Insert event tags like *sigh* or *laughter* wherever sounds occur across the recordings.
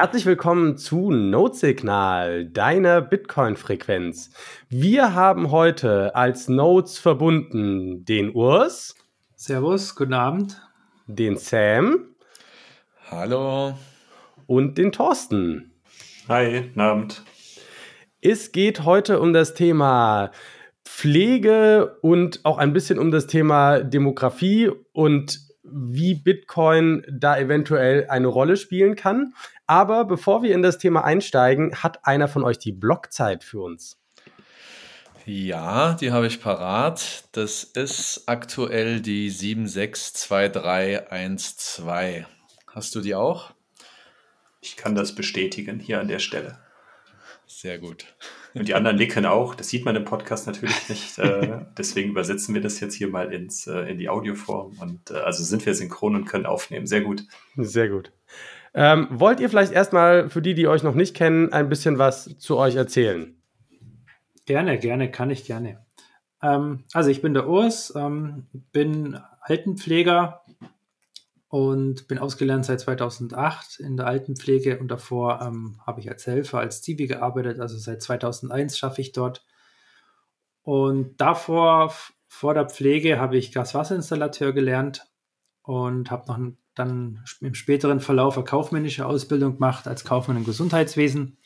Herzlich willkommen zu Node-Signal, deiner Bitcoin-Frequenz. Wir haben heute als Nodes verbunden den Urs. Servus, guten Abend. Den Sam. Hallo. Und den Thorsten. Hi, guten Abend. Es geht heute um das Thema Pflege und auch ein bisschen um das Thema Demografie und wie Bitcoin da eventuell eine Rolle spielen kann. Aber bevor wir in das Thema einsteigen, hat einer von euch die Blockzeit für uns. Ja, die habe ich parat. Das ist aktuell die 762312. Hast du die auch? Ich kann das bestätigen hier an der Stelle. Sehr gut. Und die anderen nicken auch. Das sieht man im Podcast natürlich nicht. Äh, *laughs* deswegen übersetzen wir das jetzt hier mal ins, äh, in die Audioform. Und äh, also sind wir synchron und können aufnehmen. Sehr gut. Sehr gut. Ähm, wollt ihr vielleicht erstmal für die, die euch noch nicht kennen, ein bisschen was zu euch erzählen? Gerne, gerne, kann ich gerne. Ähm, also ich bin der Urs, ähm, bin Altenpfleger und bin ausgelernt seit 2008 in der Altenpflege und davor ähm, habe ich als Helfer, als Zivi gearbeitet, also seit 2001 schaffe ich dort. Und davor, vor der Pflege, habe ich Gaswasserinstallateur gelernt und habe noch dann im späteren Verlauf eine kaufmännische Ausbildung gemacht als Kaufmann im Gesundheitswesen.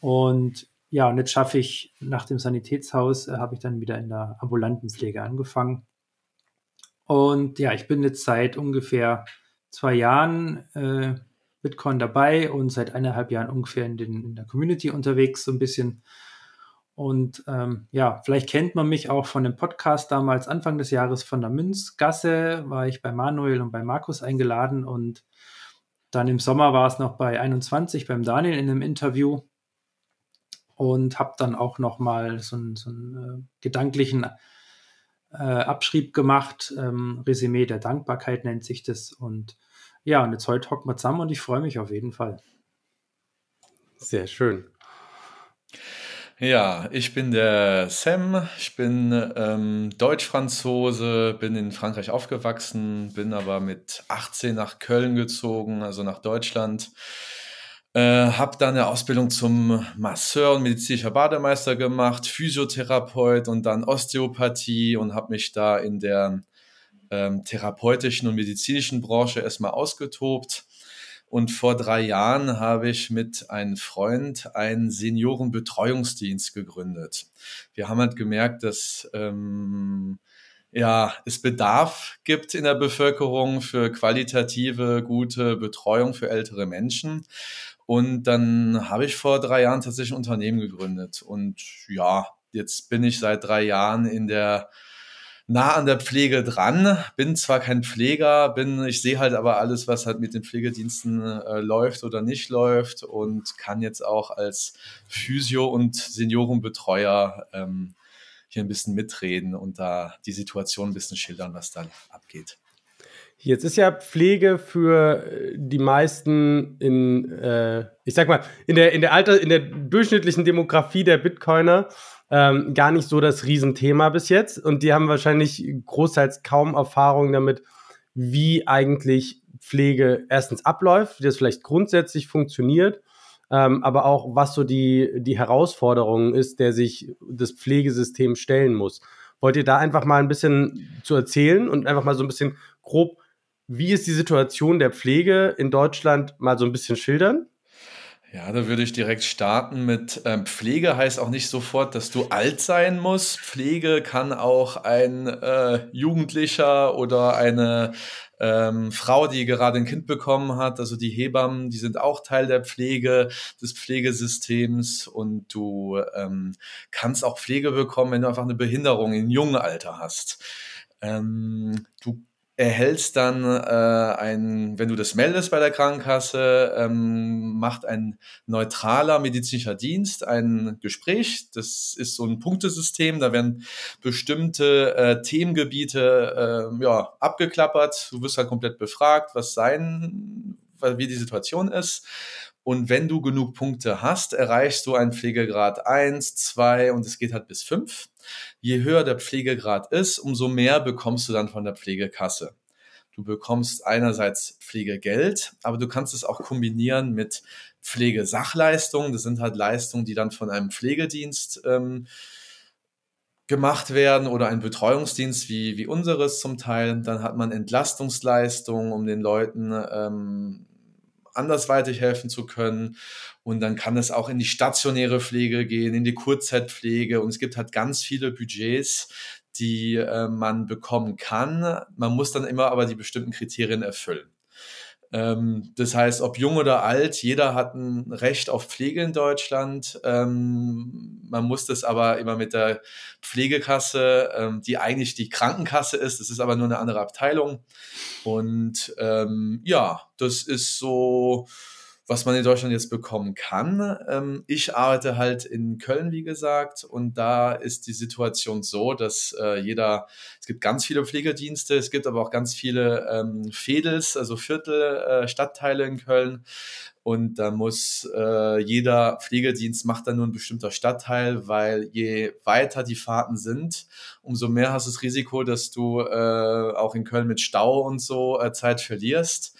Und ja, und jetzt schaffe ich nach dem Sanitätshaus, äh, habe ich dann wieder in der ambulanten Pflege angefangen und ja, ich bin jetzt seit ungefähr zwei Jahren äh, Bitcoin dabei und seit eineinhalb Jahren ungefähr in, den, in der Community unterwegs, so ein bisschen. Und ähm, ja, vielleicht kennt man mich auch von dem Podcast damals Anfang des Jahres von der Münzgasse, war ich bei Manuel und bei Markus eingeladen und dann im Sommer war es noch bei 21 beim Daniel in einem Interview und habe dann auch noch mal so so einen äh, gedanklichen äh, Abschrieb gemacht. Ähm, Resümee der Dankbarkeit nennt sich das. Und ja, und jetzt heute hocken wir zusammen und ich freue mich auf jeden Fall. Sehr schön. Ja, ich bin der Sam, ich bin ähm, Deutsch-Franzose, bin in Frankreich aufgewachsen, bin aber mit 18 nach Köln gezogen, also nach Deutschland. Äh, habe dann eine Ausbildung zum Masseur und medizinischer Bademeister gemacht, Physiotherapeut und dann Osteopathie und habe mich da in der ähm, therapeutischen und medizinischen Branche erstmal ausgetobt. Und vor drei Jahren habe ich mit einem Freund einen Seniorenbetreuungsdienst gegründet. Wir haben halt gemerkt, dass ähm, ja, es Bedarf gibt in der Bevölkerung für qualitative, gute Betreuung für ältere Menschen. Und dann habe ich vor drei Jahren tatsächlich ein Unternehmen gegründet. Und ja, jetzt bin ich seit drei Jahren in der nah an der Pflege dran. Bin zwar kein Pfleger, bin, ich sehe halt aber alles, was halt mit den Pflegediensten äh, läuft oder nicht läuft und kann jetzt auch als Physio- und Seniorenbetreuer ähm, hier ein bisschen mitreden und da die Situation ein bisschen schildern, was da abgeht. Jetzt ist ja Pflege für äh, die meisten in, äh, ich sag mal, in der, in der Alter, in der durchschnittlichen Demografie der Bitcoiner ähm, gar nicht so das Riesenthema bis jetzt. Und die haben wahrscheinlich großteils kaum Erfahrung damit, wie eigentlich Pflege erstens abläuft, wie das vielleicht grundsätzlich funktioniert, ähm, aber auch was so die, die Herausforderung ist, der sich das Pflegesystem stellen muss. Wollt ihr da einfach mal ein bisschen zu erzählen und einfach mal so ein bisschen grob wie ist die Situation der Pflege in Deutschland mal so ein bisschen schildern? Ja, da würde ich direkt starten mit ähm, Pflege heißt auch nicht sofort, dass du alt sein musst. Pflege kann auch ein äh, Jugendlicher oder eine ähm, Frau, die gerade ein Kind bekommen hat, also die Hebammen, die sind auch Teil der Pflege, des Pflegesystems und du ähm, kannst auch Pflege bekommen, wenn du einfach eine Behinderung in jungen Alter hast. Ähm, du erhältst dann äh, ein, wenn du das meldest bei der Krankenkasse, ähm, macht ein neutraler medizinischer Dienst ein Gespräch. Das ist so ein Punktesystem, da werden bestimmte äh, Themengebiete äh, ja, abgeklappert. Du wirst halt komplett befragt, was sein, wie die Situation ist. Und wenn du genug Punkte hast, erreichst du einen Pflegegrad 1, 2 und es geht halt bis 5. Je höher der Pflegegrad ist, umso mehr bekommst du dann von der Pflegekasse. Du bekommst einerseits Pflegegeld, aber du kannst es auch kombinieren mit Pflegesachleistungen. Das sind halt Leistungen, die dann von einem Pflegedienst ähm, gemacht werden oder ein Betreuungsdienst wie, wie unseres zum Teil. Dann hat man Entlastungsleistungen, um den Leuten ähm, andersweitig helfen zu können. Und dann kann es auch in die stationäre Pflege gehen, in die Kurzzeitpflege. Und es gibt halt ganz viele Budgets, die äh, man bekommen kann. Man muss dann immer aber die bestimmten Kriterien erfüllen. Ähm, das heißt, ob jung oder alt, jeder hat ein Recht auf Pflege in Deutschland. Ähm, man muss das aber immer mit der Pflegekasse, ähm, die eigentlich die Krankenkasse ist, das ist aber nur eine andere Abteilung. Und ähm, ja, das ist so was man in Deutschland jetzt bekommen kann. Ähm, ich arbeite halt in Köln, wie gesagt, und da ist die Situation so, dass äh, jeder, es gibt ganz viele Pflegedienste, es gibt aber auch ganz viele ähm, Fädels, also Viertel, äh, Stadtteile in Köln. Und da muss äh, jeder Pflegedienst macht dann nur ein bestimmter Stadtteil, weil je weiter die Fahrten sind, umso mehr hast du das Risiko, dass du äh, auch in Köln mit Stau und so äh, Zeit verlierst.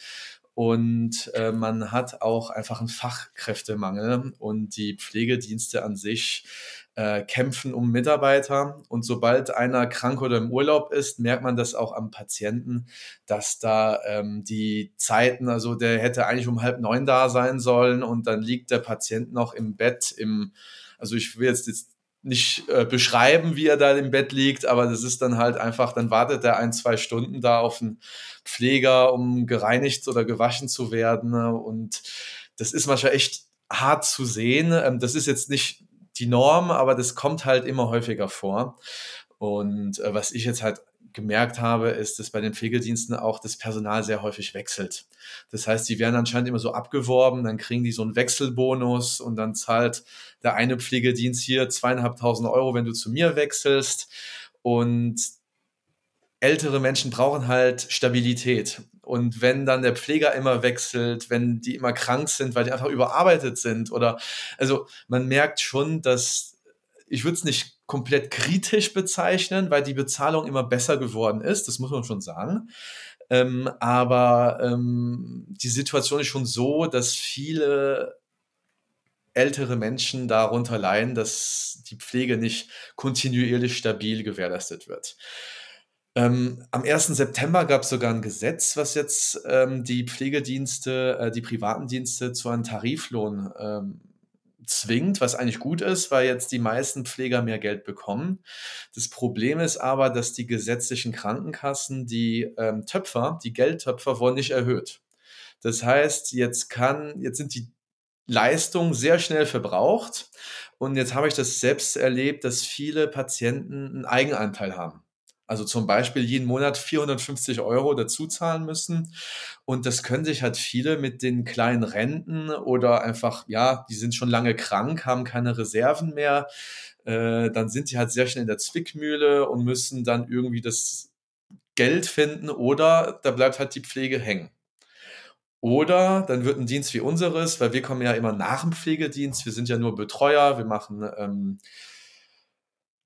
Und äh, man hat auch einfach einen Fachkräftemangel und die Pflegedienste an sich äh, kämpfen um Mitarbeiter. Und sobald einer krank oder im Urlaub ist, merkt man das auch am Patienten, dass da ähm, die Zeiten, also der hätte eigentlich um halb neun da sein sollen und dann liegt der Patient noch im Bett im, also ich will jetzt, jetzt nicht äh, beschreiben, wie er da im Bett liegt, aber das ist dann halt einfach, dann wartet er ein, zwei Stunden da auf einen Pfleger, um gereinigt oder gewaschen zu werden. Und das ist manchmal echt hart zu sehen. Ähm, das ist jetzt nicht die Norm, aber das kommt halt immer häufiger vor. Und äh, was ich jetzt halt gemerkt habe, ist, dass bei den Pflegediensten auch das Personal sehr häufig wechselt. Das heißt, die werden anscheinend immer so abgeworben, dann kriegen die so einen Wechselbonus und dann zahlt der eine Pflegedienst hier zweieinhalbtausend Euro, wenn du zu mir wechselst. Und ältere Menschen brauchen halt Stabilität. Und wenn dann der Pfleger immer wechselt, wenn die immer krank sind, weil die einfach überarbeitet sind oder, also man merkt schon, dass ich würde es nicht komplett kritisch bezeichnen, weil die Bezahlung immer besser geworden ist, das muss man schon sagen. Ähm, aber ähm, die Situation ist schon so, dass viele ältere Menschen darunter leiden, dass die Pflege nicht kontinuierlich stabil gewährleistet wird. Ähm, am 1. September gab es sogar ein Gesetz, was jetzt ähm, die Pflegedienste, äh, die privaten Dienste zu einem Tariflohn ähm, zwingt, was eigentlich gut ist, weil jetzt die meisten Pfleger mehr Geld bekommen. Das Problem ist aber, dass die gesetzlichen Krankenkassen die ähm, Töpfer, die Geldtöpfer, wurden nicht erhöht. Das heißt, jetzt kann, jetzt sind die Leistungen sehr schnell verbraucht. Und jetzt habe ich das selbst erlebt, dass viele Patienten einen Eigenanteil haben. Also zum Beispiel jeden Monat 450 Euro dazu zahlen müssen. Und das können sich halt viele mit den kleinen Renten oder einfach, ja, die sind schon lange krank, haben keine Reserven mehr. Äh, dann sind die halt sehr schnell in der Zwickmühle und müssen dann irgendwie das Geld finden oder da bleibt halt die Pflege hängen. Oder dann wird ein Dienst wie unseres, weil wir kommen ja immer nach dem Pflegedienst, wir sind ja nur Betreuer, wir machen ähm,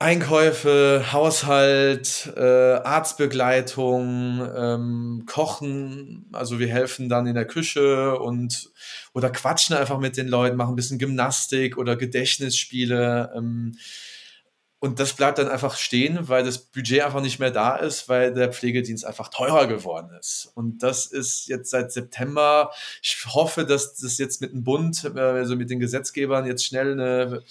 Einkäufe, Haushalt, äh, Arztbegleitung, ähm, Kochen. Also wir helfen dann in der Küche und oder quatschen einfach mit den Leuten, machen ein bisschen Gymnastik oder Gedächtnisspiele. Ähm, und das bleibt dann einfach stehen, weil das Budget einfach nicht mehr da ist, weil der Pflegedienst einfach teurer geworden ist. Und das ist jetzt seit September. Ich hoffe, dass das jetzt mit dem Bund, äh, also mit den Gesetzgebern jetzt schnell eine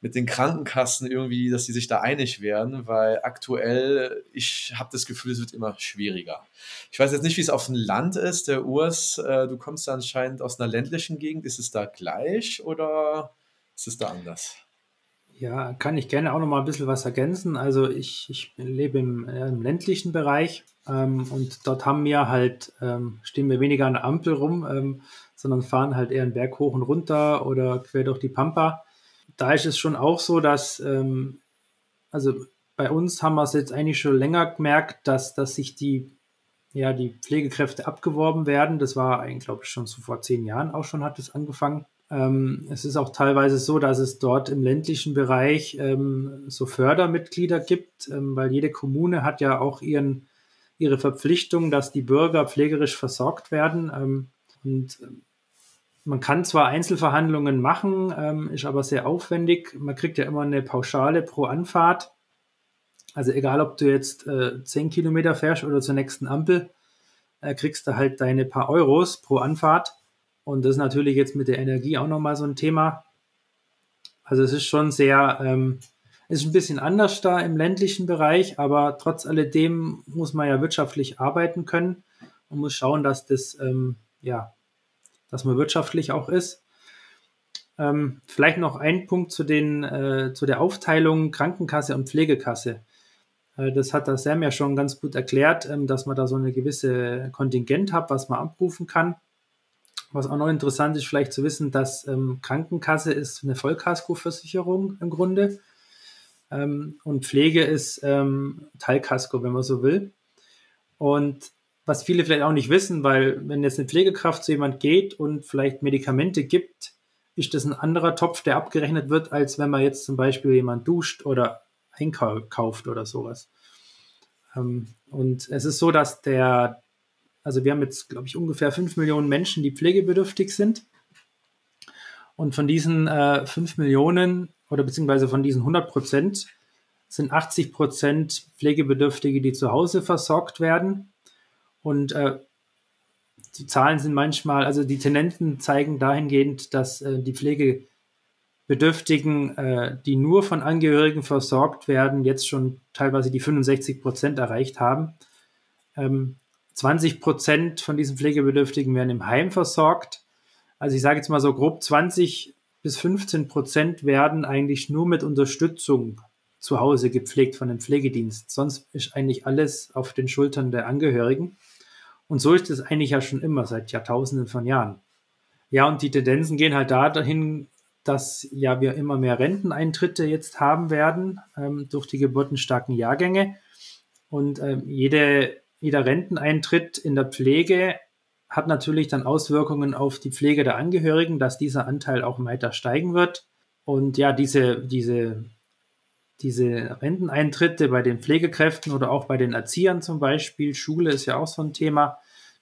mit den Krankenkassen irgendwie, dass sie sich da einig werden, weil aktuell, ich habe das Gefühl, es wird immer schwieriger. Ich weiß jetzt nicht, wie es auf dem Land ist, der Urs, äh, du kommst da anscheinend aus einer ländlichen Gegend, ist es da gleich oder ist es da anders? Ja, kann ich gerne auch noch mal ein bisschen was ergänzen. Also ich, ich lebe im, äh, im ländlichen Bereich ähm, und dort haben wir halt, ähm, stehen wir weniger an der Ampel rum, ähm, sondern fahren halt eher einen Berg hoch und runter oder quer durch die Pampa da ist es schon auch so, dass, ähm, also bei uns haben wir es jetzt eigentlich schon länger gemerkt, dass, dass sich die, ja, die Pflegekräfte abgeworben werden. Das war eigentlich, glaube ich, schon so vor zehn Jahren auch schon hat es angefangen. Ähm, es ist auch teilweise so, dass es dort im ländlichen Bereich ähm, so Fördermitglieder gibt, ähm, weil jede Kommune hat ja auch ihren, ihre Verpflichtung, dass die Bürger pflegerisch versorgt werden. Ähm, und ähm, man kann zwar Einzelverhandlungen machen, ähm, ist aber sehr aufwendig. Man kriegt ja immer eine Pauschale pro Anfahrt. Also egal, ob du jetzt äh, 10 Kilometer fährst oder zur nächsten Ampel, äh, kriegst du halt deine paar Euros pro Anfahrt. Und das ist natürlich jetzt mit der Energie auch nochmal so ein Thema. Also es ist schon sehr, ähm, ist ein bisschen anders da im ländlichen Bereich, aber trotz alledem muss man ja wirtschaftlich arbeiten können und muss schauen, dass das, ähm, ja, dass man wirtschaftlich auch ist. Ähm, vielleicht noch ein Punkt zu, den, äh, zu der Aufteilung Krankenkasse und Pflegekasse. Äh, das hat der Sam ja schon ganz gut erklärt, ähm, dass man da so eine gewisse Kontingent hat, was man abrufen kann. Was auch noch interessant ist, vielleicht zu wissen, dass ähm, Krankenkasse ist eine Vollkaskoversicherung im Grunde ähm, und Pflege ist ähm, Teilkasko, wenn man so will. Und was viele vielleicht auch nicht wissen, weil wenn jetzt eine Pflegekraft zu jemand geht und vielleicht Medikamente gibt, ist das ein anderer Topf, der abgerechnet wird, als wenn man jetzt zum Beispiel jemand duscht oder einkauft oder sowas. Ähm, und es ist so, dass der, also wir haben jetzt, glaube ich, ungefähr 5 Millionen Menschen, die pflegebedürftig sind. Und von diesen äh, 5 Millionen oder beziehungsweise von diesen 100 Prozent sind 80 Prozent Pflegebedürftige, die zu Hause versorgt werden. Und äh, die Zahlen sind manchmal, also die Tendenzen zeigen dahingehend, dass äh, die Pflegebedürftigen, äh, die nur von Angehörigen versorgt werden, jetzt schon teilweise die 65 Prozent erreicht haben. Ähm, 20 Prozent von diesen Pflegebedürftigen werden im Heim versorgt. Also ich sage jetzt mal so grob 20 bis 15 Prozent werden eigentlich nur mit Unterstützung zu Hause gepflegt von dem Pflegedienst. Sonst ist eigentlich alles auf den Schultern der Angehörigen. Und so ist es eigentlich ja schon immer seit Jahrtausenden von Jahren. Ja, und die Tendenzen gehen halt dahin, dass ja wir immer mehr Renteneintritte jetzt haben werden ähm, durch die geburtenstarken Jahrgänge. Und ähm, jede, jeder Renteneintritt in der Pflege hat natürlich dann Auswirkungen auf die Pflege der Angehörigen, dass dieser Anteil auch weiter steigen wird. Und ja, diese, diese, diese Renteneintritte bei den Pflegekräften oder auch bei den Erziehern zum Beispiel, Schule ist ja auch so ein Thema,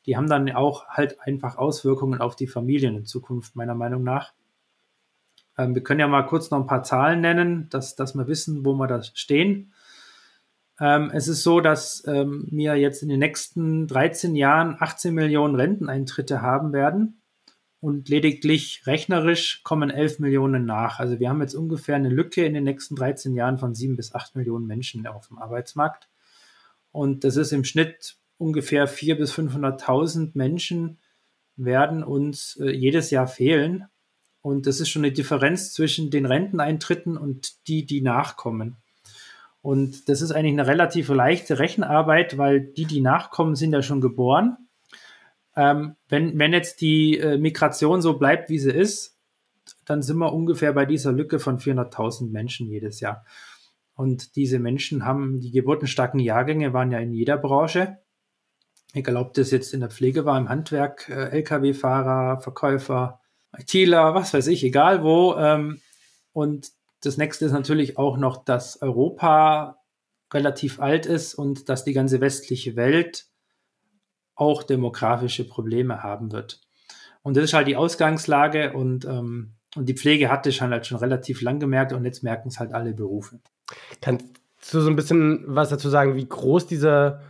die haben dann auch halt einfach Auswirkungen auf die Familien in Zukunft, meiner Meinung nach. Ähm, wir können ja mal kurz noch ein paar Zahlen nennen, dass, dass wir wissen, wo wir da stehen. Ähm, es ist so, dass ähm, wir jetzt in den nächsten 13 Jahren 18 Millionen Renteneintritte haben werden und lediglich rechnerisch kommen 11 Millionen nach. Also wir haben jetzt ungefähr eine Lücke in den nächsten 13 Jahren von 7 bis 8 Millionen Menschen auf dem Arbeitsmarkt. Und das ist im Schnitt ungefähr 400.000 bis 500.000 Menschen werden uns äh, jedes Jahr fehlen. Und das ist schon eine Differenz zwischen den Renteneintritten und die, die nachkommen. Und das ist eigentlich eine relativ leichte Rechenarbeit, weil die, die nachkommen, sind ja schon geboren. Ähm, wenn, wenn jetzt die äh, Migration so bleibt, wie sie ist, dann sind wir ungefähr bei dieser Lücke von 400.000 Menschen jedes Jahr. Und diese Menschen haben, die geburtenstarken Jahrgänge waren ja in jeder Branche. Egal, ob das jetzt in der Pflege war, im Handwerk, äh, Lkw-Fahrer, Verkäufer, ITler, was weiß ich, egal wo. Ähm, und das nächste ist natürlich auch noch, dass Europa relativ alt ist und dass die ganze westliche Welt auch demografische Probleme haben wird. Und das ist halt die Ausgangslage und, ähm, und die Pflege hatte schon halt schon relativ lang gemerkt und jetzt merken es halt alle Berufe. Kannst du so ein bisschen was dazu sagen, wie groß dieser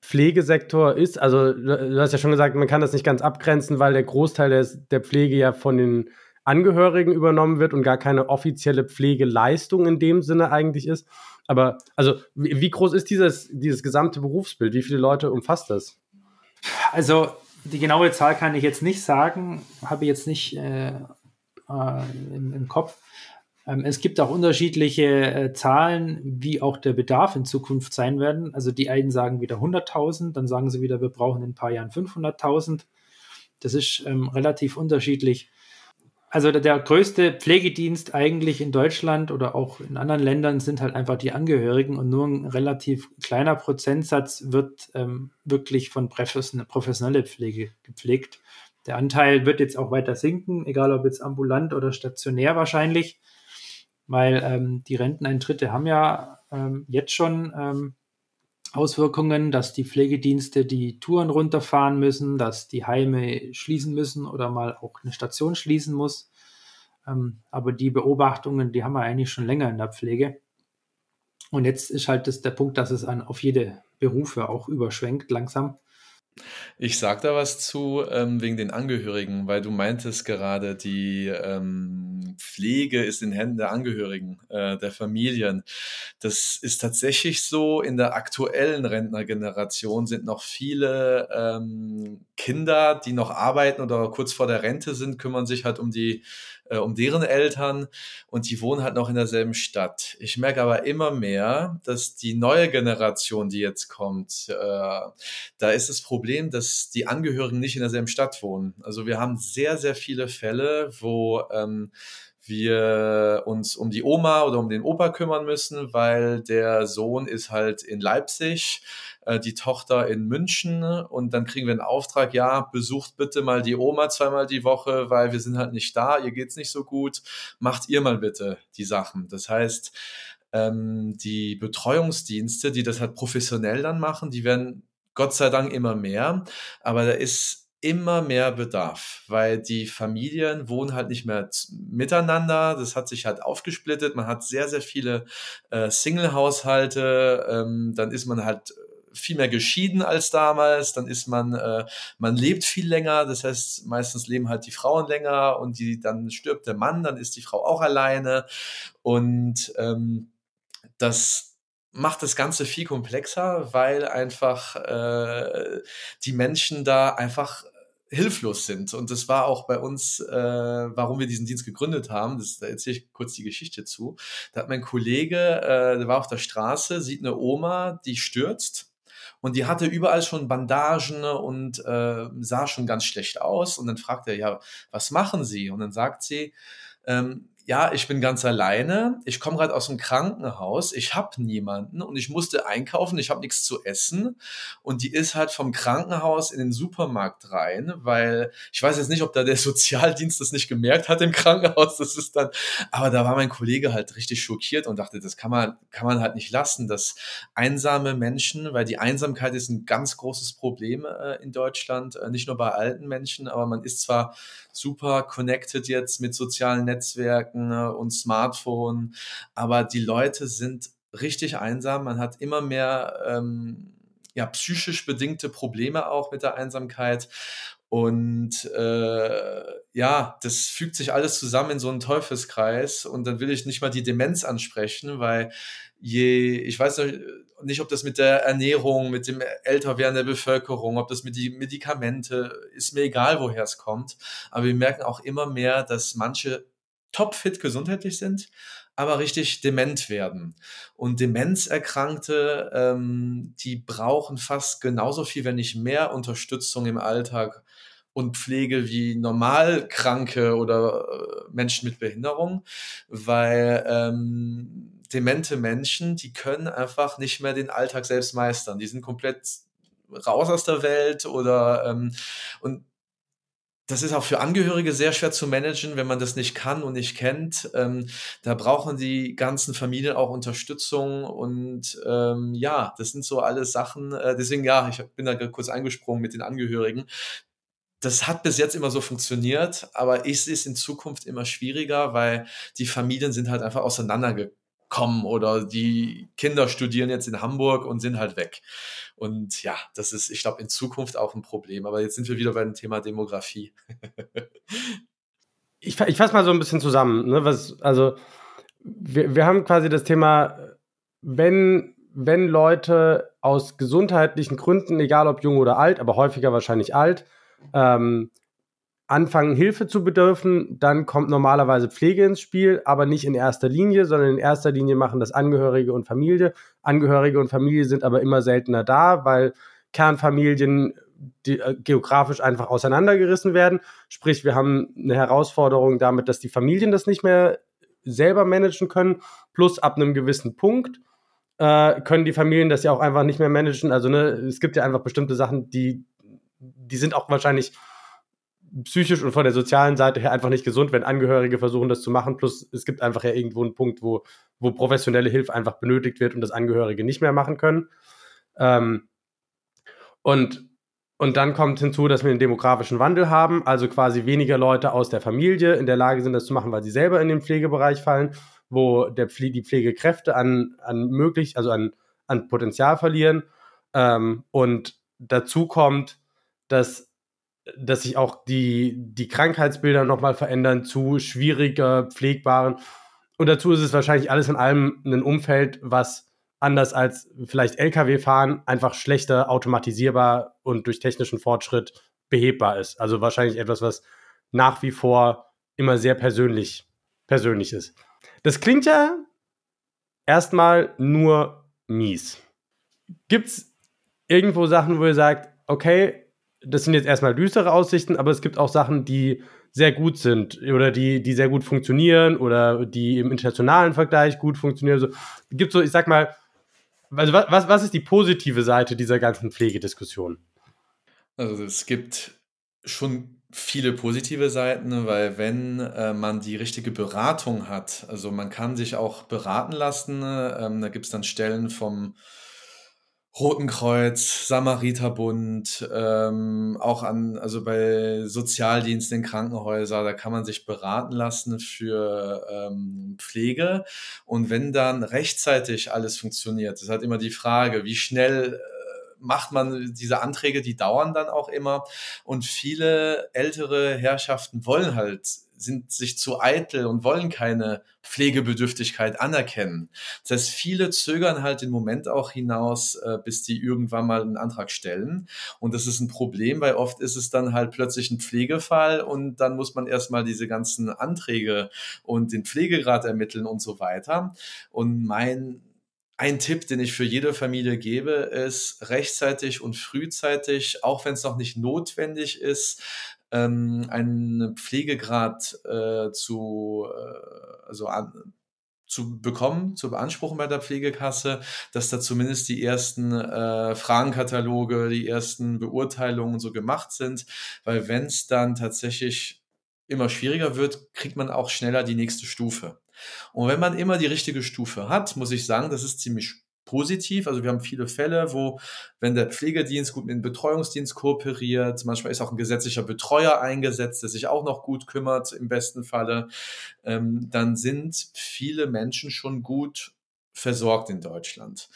Pflegesektor ist? Also, du hast ja schon gesagt, man kann das nicht ganz abgrenzen, weil der Großteil des, der Pflege ja von den Angehörigen übernommen wird und gar keine offizielle Pflegeleistung in dem Sinne eigentlich ist. Aber also, wie, wie groß ist dieses, dieses gesamte Berufsbild? Wie viele Leute umfasst das? Also, die genaue Zahl kann ich jetzt nicht sagen, habe ich jetzt nicht äh, äh, im, im, Kopf. Ähm, es gibt auch unterschiedliche äh, Zahlen, wie auch der Bedarf in Zukunft sein werden. Also die einen sagen wieder 100.000, dann sagen sie wieder, wir brauchen in ein paar Jahren 500.000. Das ist ähm, relativ unterschiedlich also der, größte Pflegedienst eigentlich in Deutschland oder auch in anderen Ländern sind halt einfach die Angehörigen und nur ein relativ kleiner Prozentsatz wird ähm, wirklich von professioneller Pflege gepflegt. Der Anteil wird jetzt auch weiter sinken, egal ob jetzt ambulant oder stationär wahrscheinlich, weil ähm, die Renteneintritte haben ja ähm, jetzt schon ähm, Auswirkungen, dass die Pflegedienste die Touren runterfahren müssen, dass die Heime schließen müssen oder mal auch eine Station schließen muss. Ähm, aber die Beobachtungen, die haben wir eigentlich schon länger in der Pflege. Und jetzt ist halt das der Punkt, dass es an, auf jede Berufe auch überschwenkt langsam. Ich sag da was zu ähm, wegen den Angehörigen, weil du meintest gerade, die ähm, Pflege ist in Händen der Angehörigen, äh, der Familien. Das ist tatsächlich so. In der aktuellen Rentnergeneration sind noch viele ähm, Kinder, die noch arbeiten oder kurz vor der Rente sind, kümmern sich halt um die äh, um deren Eltern und die wohnen halt noch in derselben Stadt. Ich merke aber immer mehr, dass die neue Generation, die jetzt kommt, äh, da ist das Problem, dass die Angehörigen nicht in derselben Stadt wohnen. Also wir haben sehr, sehr viele Fälle, wo ähm, wir uns um die Oma oder um den Opa kümmern müssen, weil der Sohn ist halt in Leipzig äh, die Tochter in München und dann kriegen wir einen Auftrag, ja, besucht bitte mal die Oma zweimal die Woche, weil wir sind halt nicht da, ihr geht's nicht so gut, macht ihr mal bitte die Sachen. Das heißt, ähm, die Betreuungsdienste, die das halt professionell dann machen, die werden Gott sei Dank immer mehr, aber da ist immer mehr Bedarf, weil die Familien wohnen halt nicht mehr miteinander. Das hat sich halt aufgesplittet. Man hat sehr, sehr viele äh, Single-Haushalte. Ähm, dann ist man halt viel mehr geschieden als damals, dann ist man, äh, man lebt viel länger, das heißt, meistens leben halt die Frauen länger und die, dann stirbt der Mann, dann ist die Frau auch alleine und ähm, das macht das Ganze viel komplexer, weil einfach äh, die Menschen da einfach hilflos sind. Und das war auch bei uns, äh, warum wir diesen Dienst gegründet haben. Das, da erzähle ich kurz die Geschichte zu. Da hat mein Kollege, äh, der war auf der Straße, sieht eine Oma, die stürzt und die hatte überall schon Bandagen und äh, sah schon ganz schlecht aus. Und dann fragt er, ja, was machen Sie? Und dann sagt sie, ähm, ja, ich bin ganz alleine, ich komme gerade aus dem Krankenhaus, ich habe niemanden und ich musste einkaufen, ich habe nichts zu essen. Und die ist halt vom Krankenhaus in den Supermarkt rein, weil ich weiß jetzt nicht, ob da der *laughs* Sozialdienst das nicht gemerkt hat im Krankenhaus, das ist dann, aber da war mein Kollege halt richtig schockiert und dachte, das kann man, kann man halt nicht lassen, dass einsame Menschen, weil die Einsamkeit ist ein ganz großes Problem äh, in Deutschland, äh, nicht nur bei alten Menschen, aber man ist zwar super connected jetzt mit sozialen Netzwerken, Tabletten ne, und Smartphone, aber die Leute sind richtig einsam. Man hat immer mehr ähm, ja, psychisch bedingte Probleme auch mit der Einsamkeit. Und äh, ja, das fügt sich alles zusammen in so einen Teufelskreis. Und dann will ich nicht mal die Demenz ansprechen, weil je, ich weiß nicht, ob das mit der Ernährung, mit dem Älterwerden der Bevölkerung, ob das mit die Medikamente, ist mir egal, woher es kommt. Aber wir merken auch immer mehr, dass manche topfit gesundheitlich sind, aber richtig dement werden. Und Demenzerkrankte, ähm, die brauchen fast genauso viel, wenn nicht mehr Unterstützung im Alltag und Pflege wie Normalkranke oder äh, Menschen mit Behinderung, weil ähm, demente Menschen, die können einfach nicht mehr den Alltag selbst meistern. Die sind komplett raus aus der Welt oder ähm, und das ist auch für Angehörige sehr schwer zu managen, wenn man das nicht kann und nicht kennt. Ähm, da brauchen die ganzen Familien auch Unterstützung und ähm, ja, das sind so alles Sachen. Äh, deswegen ja, ich bin da kurz eingesprungen mit den Angehörigen. Das hat bis jetzt immer so funktioniert, aber ich sehe es in Zukunft immer schwieriger, weil die Familien sind halt einfach auseinandergekommen oder die Kinder studieren jetzt in Hamburg und sind halt weg. Und ja, das ist, ich glaube, in Zukunft auch ein Problem. Aber jetzt sind wir wieder beim Thema Demografie. *laughs* ich, ich fasse mal so ein bisschen zusammen. Ne? Was, also, wir, wir haben quasi das Thema, wenn, wenn Leute aus gesundheitlichen Gründen, egal ob jung oder alt, aber häufiger wahrscheinlich alt, ähm, anfangen, Hilfe zu bedürfen, dann kommt normalerweise Pflege ins Spiel, aber nicht in erster Linie, sondern in erster Linie machen das Angehörige und Familie. Angehörige und Familie sind aber immer seltener da, weil Kernfamilien die, äh, geografisch einfach auseinandergerissen werden. Sprich, wir haben eine Herausforderung damit, dass die Familien das nicht mehr selber managen können, plus ab einem gewissen Punkt äh, können die Familien das ja auch einfach nicht mehr managen. Also ne, es gibt ja einfach bestimmte Sachen, die, die sind auch wahrscheinlich psychisch und von der sozialen Seite her einfach nicht gesund, wenn Angehörige versuchen, das zu machen. Plus es gibt einfach ja irgendwo einen Punkt, wo, wo professionelle Hilfe einfach benötigt wird und das Angehörige nicht mehr machen können. Ähm, und, und dann kommt hinzu, dass wir einen demografischen Wandel haben, also quasi weniger Leute aus der Familie in der Lage sind, das zu machen, weil sie selber in den Pflegebereich fallen, wo der Pfle die Pflegekräfte an, an möglich, also an, an Potenzial verlieren. Ähm, und dazu kommt, dass, dass sich auch die, die Krankheitsbilder nochmal verändern zu schwieriger, pflegbaren. Und dazu ist es wahrscheinlich alles in allem ein Umfeld, was anders als vielleicht Lkw fahren, einfach schlechter automatisierbar und durch technischen Fortschritt behebbar ist. Also wahrscheinlich etwas, was nach wie vor immer sehr persönlich, persönlich ist. Das klingt ja erstmal nur mies. Gibt es irgendwo Sachen, wo ihr sagt, okay, das sind jetzt erstmal düstere Aussichten, aber es gibt auch Sachen, die sehr gut sind oder die, die sehr gut funktionieren oder die im internationalen Vergleich gut funktionieren. So, gibt so, ich sag mal, also was, was ist die positive Seite dieser ganzen Pflegediskussion? Also es gibt schon viele positive Seiten, weil wenn äh, man die richtige Beratung hat, also man kann sich auch beraten lassen, ähm, da gibt es dann Stellen vom Roten Kreuz, Samariterbund, ähm, auch an, also bei Sozialdiensten in Krankenhäusern, da kann man sich beraten lassen für ähm, Pflege. Und wenn dann rechtzeitig alles funktioniert, das hat immer die Frage, wie schnell äh, macht man diese Anträge, die dauern dann auch immer. Und viele ältere Herrschaften wollen halt sind sich zu eitel und wollen keine Pflegebedürftigkeit anerkennen. Das heißt, viele zögern halt den Moment auch hinaus, äh, bis die irgendwann mal einen Antrag stellen. Und das ist ein Problem, weil oft ist es dann halt plötzlich ein Pflegefall und dann muss man erstmal diese ganzen Anträge und den Pflegegrad ermitteln und so weiter. Und mein ein Tipp, den ich für jede Familie gebe, ist rechtzeitig und frühzeitig, auch wenn es noch nicht notwendig ist, ähm, einen Pflegegrad äh, zu, äh, also an, zu bekommen, zu beanspruchen bei der Pflegekasse, dass da zumindest die ersten äh, Fragenkataloge, die ersten Beurteilungen so gemacht sind, weil wenn es dann tatsächlich immer schwieriger wird, kriegt man auch schneller die nächste Stufe. Und wenn man immer die richtige Stufe hat, muss ich sagen, das ist ziemlich positiv. Also wir haben viele Fälle, wo, wenn der Pflegedienst gut mit dem Betreuungsdienst kooperiert, manchmal ist auch ein gesetzlicher Betreuer eingesetzt, der sich auch noch gut kümmert, im besten Falle, ähm, dann sind viele Menschen schon gut versorgt in Deutschland.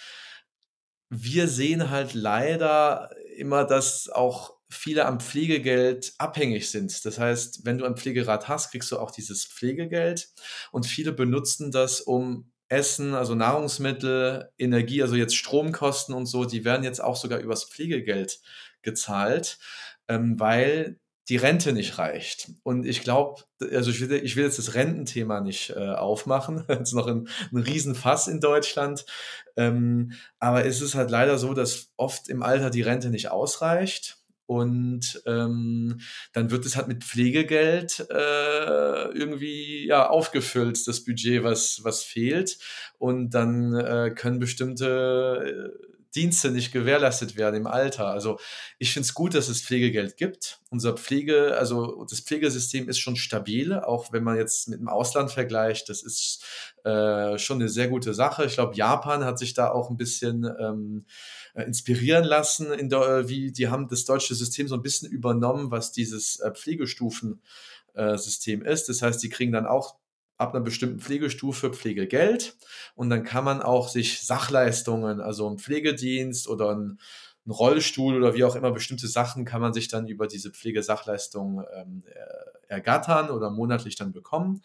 Wir sehen halt leider immer, dass auch viele am Pflegegeld abhängig sind. Das heißt, wenn du ein Pflegerat hast, kriegst du auch dieses Pflegegeld und viele benutzen das, um Essen, also Nahrungsmittel, Energie, also jetzt Stromkosten und so, die werden jetzt auch sogar übers Pflegegeld gezahlt, ähm, weil die Rente nicht reicht. Und ich glaube, also ich will, ich will jetzt das Rententhema nicht äh, aufmachen. Das *laughs* ist noch ein, ein Riesenfass in Deutschland. Ähm, aber es ist halt leider so, dass oft im Alter die Rente nicht ausreicht. Und ähm, dann wird es halt mit Pflegegeld äh, irgendwie ja aufgefüllt, das Budget, was, was fehlt. Und dann äh, können bestimmte äh, Dienste nicht gewährleistet werden im Alter. Also ich finde es gut, dass es Pflegegeld gibt. Unser Pflege, also das Pflegesystem ist schon stabil, auch wenn man jetzt mit dem Ausland vergleicht. Das ist äh, schon eine sehr gute Sache. Ich glaube, Japan hat sich da auch ein bisschen ähm, äh, inspirieren lassen. In der, wie die haben das deutsche System so ein bisschen übernommen, was dieses äh, Pflegestufensystem ist. Das heißt, die kriegen dann auch ab einer bestimmten Pflegestufe Pflegegeld und dann kann man auch sich Sachleistungen, also ein Pflegedienst oder ein, ein Rollstuhl oder wie auch immer bestimmte Sachen kann man sich dann über diese Pflegesachleistung ähm, ergattern oder monatlich dann bekommen.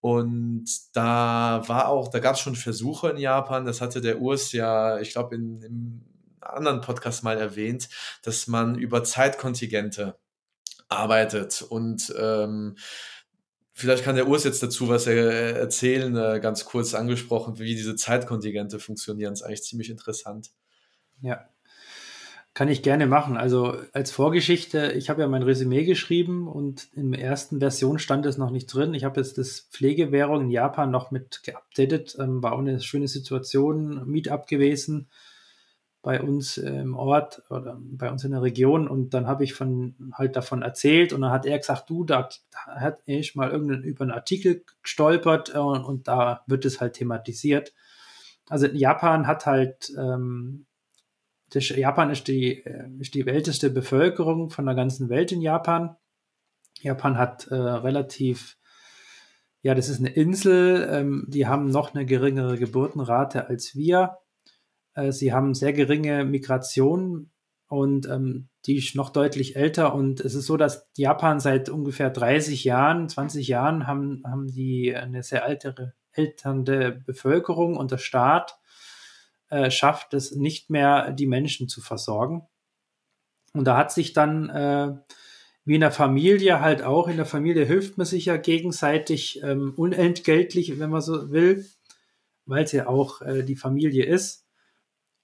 Und da war auch, da gab es schon Versuche in Japan, das hatte der Urs ja, ich glaube, im anderen Podcast mal erwähnt, dass man über Zeitkontingente arbeitet. Und ähm, vielleicht kann der Urs jetzt dazu was erzählen, äh, ganz kurz angesprochen, wie diese Zeitkontingente funktionieren. Das ist eigentlich ziemlich interessant. Ja, kann ich gerne machen. Also als Vorgeschichte, ich habe ja mein Resümee geschrieben und in der ersten Version stand es noch nicht drin. Ich habe jetzt das Pflegewährung in Japan noch mit geupdatet. Ähm, war auch eine schöne Situation, Meetup gewesen bei uns im Ort oder bei uns in der Region und dann habe ich von halt davon erzählt und dann hat er gesagt, du, da, hat ich mal irgendeinen über einen Artikel gestolpert äh, und, und, da wird es halt thematisiert. Also Japan hat halt ähm, das, Japan ist die, äh, ist die älteste Bevölkerung von der ganzen Welt in Japan. Japan hat äh, relativ, ja, das ist eine Insel, ähm, die haben noch eine geringere Geburtenrate als wir. Äh, sie haben sehr geringe Migration und ähm, die ist noch deutlich älter. Und es ist so, dass Japan seit ungefähr 30 Jahren, 20 Jahren haben, haben die eine sehr ältere, älternde Bevölkerung und der Staat äh, schafft es nicht mehr, die Menschen zu versorgen. Und da hat sich dann äh, wie in der Familie halt auch, in der Familie hilft man sich ja gegenseitig ähm, unentgeltlich, wenn man so will, weil es ja auch äh, die Familie ist.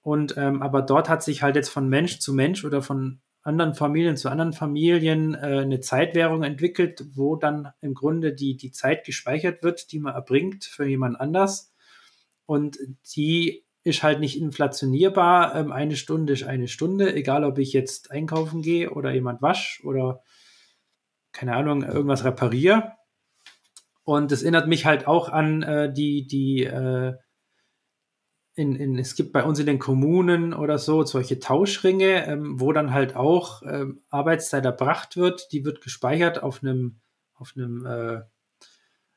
Und ähm, aber dort hat sich halt jetzt von Mensch zu Mensch oder von anderen Familien zu anderen Familien äh, eine Zeitwährung entwickelt, wo dann im Grunde die, die Zeit gespeichert wird, die man erbringt für jemand anders. Und die ist halt nicht inflationierbar. Ähm, eine Stunde ist eine Stunde, egal ob ich jetzt einkaufen gehe oder jemand wasch oder keine Ahnung, irgendwas repariere. Und das erinnert mich halt auch an äh, die, die, äh, in, in, es gibt bei uns in den Kommunen oder so solche Tauschringe, ähm, wo dann halt auch ähm, Arbeitszeit erbracht wird. Die wird gespeichert auf einem, auf einem, äh,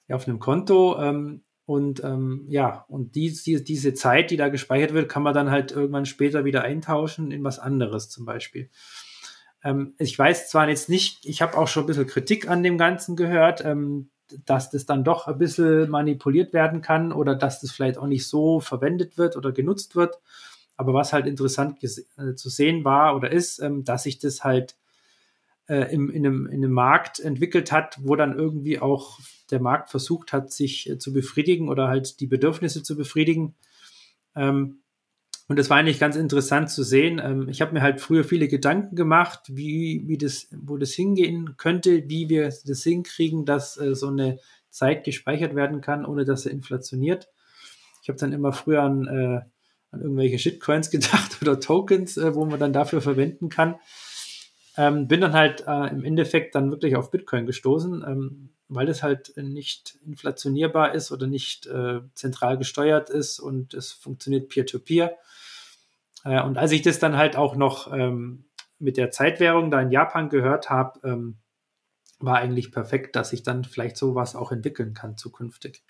ja, auf einem Konto. Ähm, und ähm, ja, und die, die, diese Zeit, die da gespeichert wird, kann man dann halt irgendwann später wieder eintauschen in was anderes zum Beispiel. Ähm, ich weiß zwar jetzt nicht, ich habe auch schon ein bisschen Kritik an dem Ganzen gehört, ähm, dass das dann doch ein bisschen manipuliert werden kann oder dass das vielleicht auch nicht so verwendet wird oder genutzt wird. Aber was halt interessant äh, zu sehen war oder ist, ähm, dass sich das halt äh, im, in, einem, in einem Markt entwickelt hat, wo dann irgendwie auch der Markt versucht hat, sich äh, zu befriedigen oder halt die Bedürfnisse zu befriedigen. Ähm, und das war eigentlich ganz interessant zu sehen. Ähm, ich habe mir halt früher viele Gedanken gemacht, wie, wie das, wo das hingehen könnte, wie wir das hinkriegen, dass äh, so eine Zeit gespeichert werden kann, ohne dass er inflationiert. Ich habe dann immer früher an, äh, an irgendwelche Shitcoins *laughs* gedacht oder Tokens, äh, wo man dann dafür verwenden kann. Ähm, bin dann halt äh, im Endeffekt dann wirklich auf Bitcoin gestoßen, ähm, weil es halt nicht inflationierbar ist oder nicht äh, zentral gesteuert ist und es funktioniert peer-to-peer. -peer. Äh, und als ich das dann halt auch noch ähm, mit der Zeitwährung da in Japan gehört habe, ähm, war eigentlich perfekt, dass ich dann vielleicht sowas auch entwickeln kann zukünftig.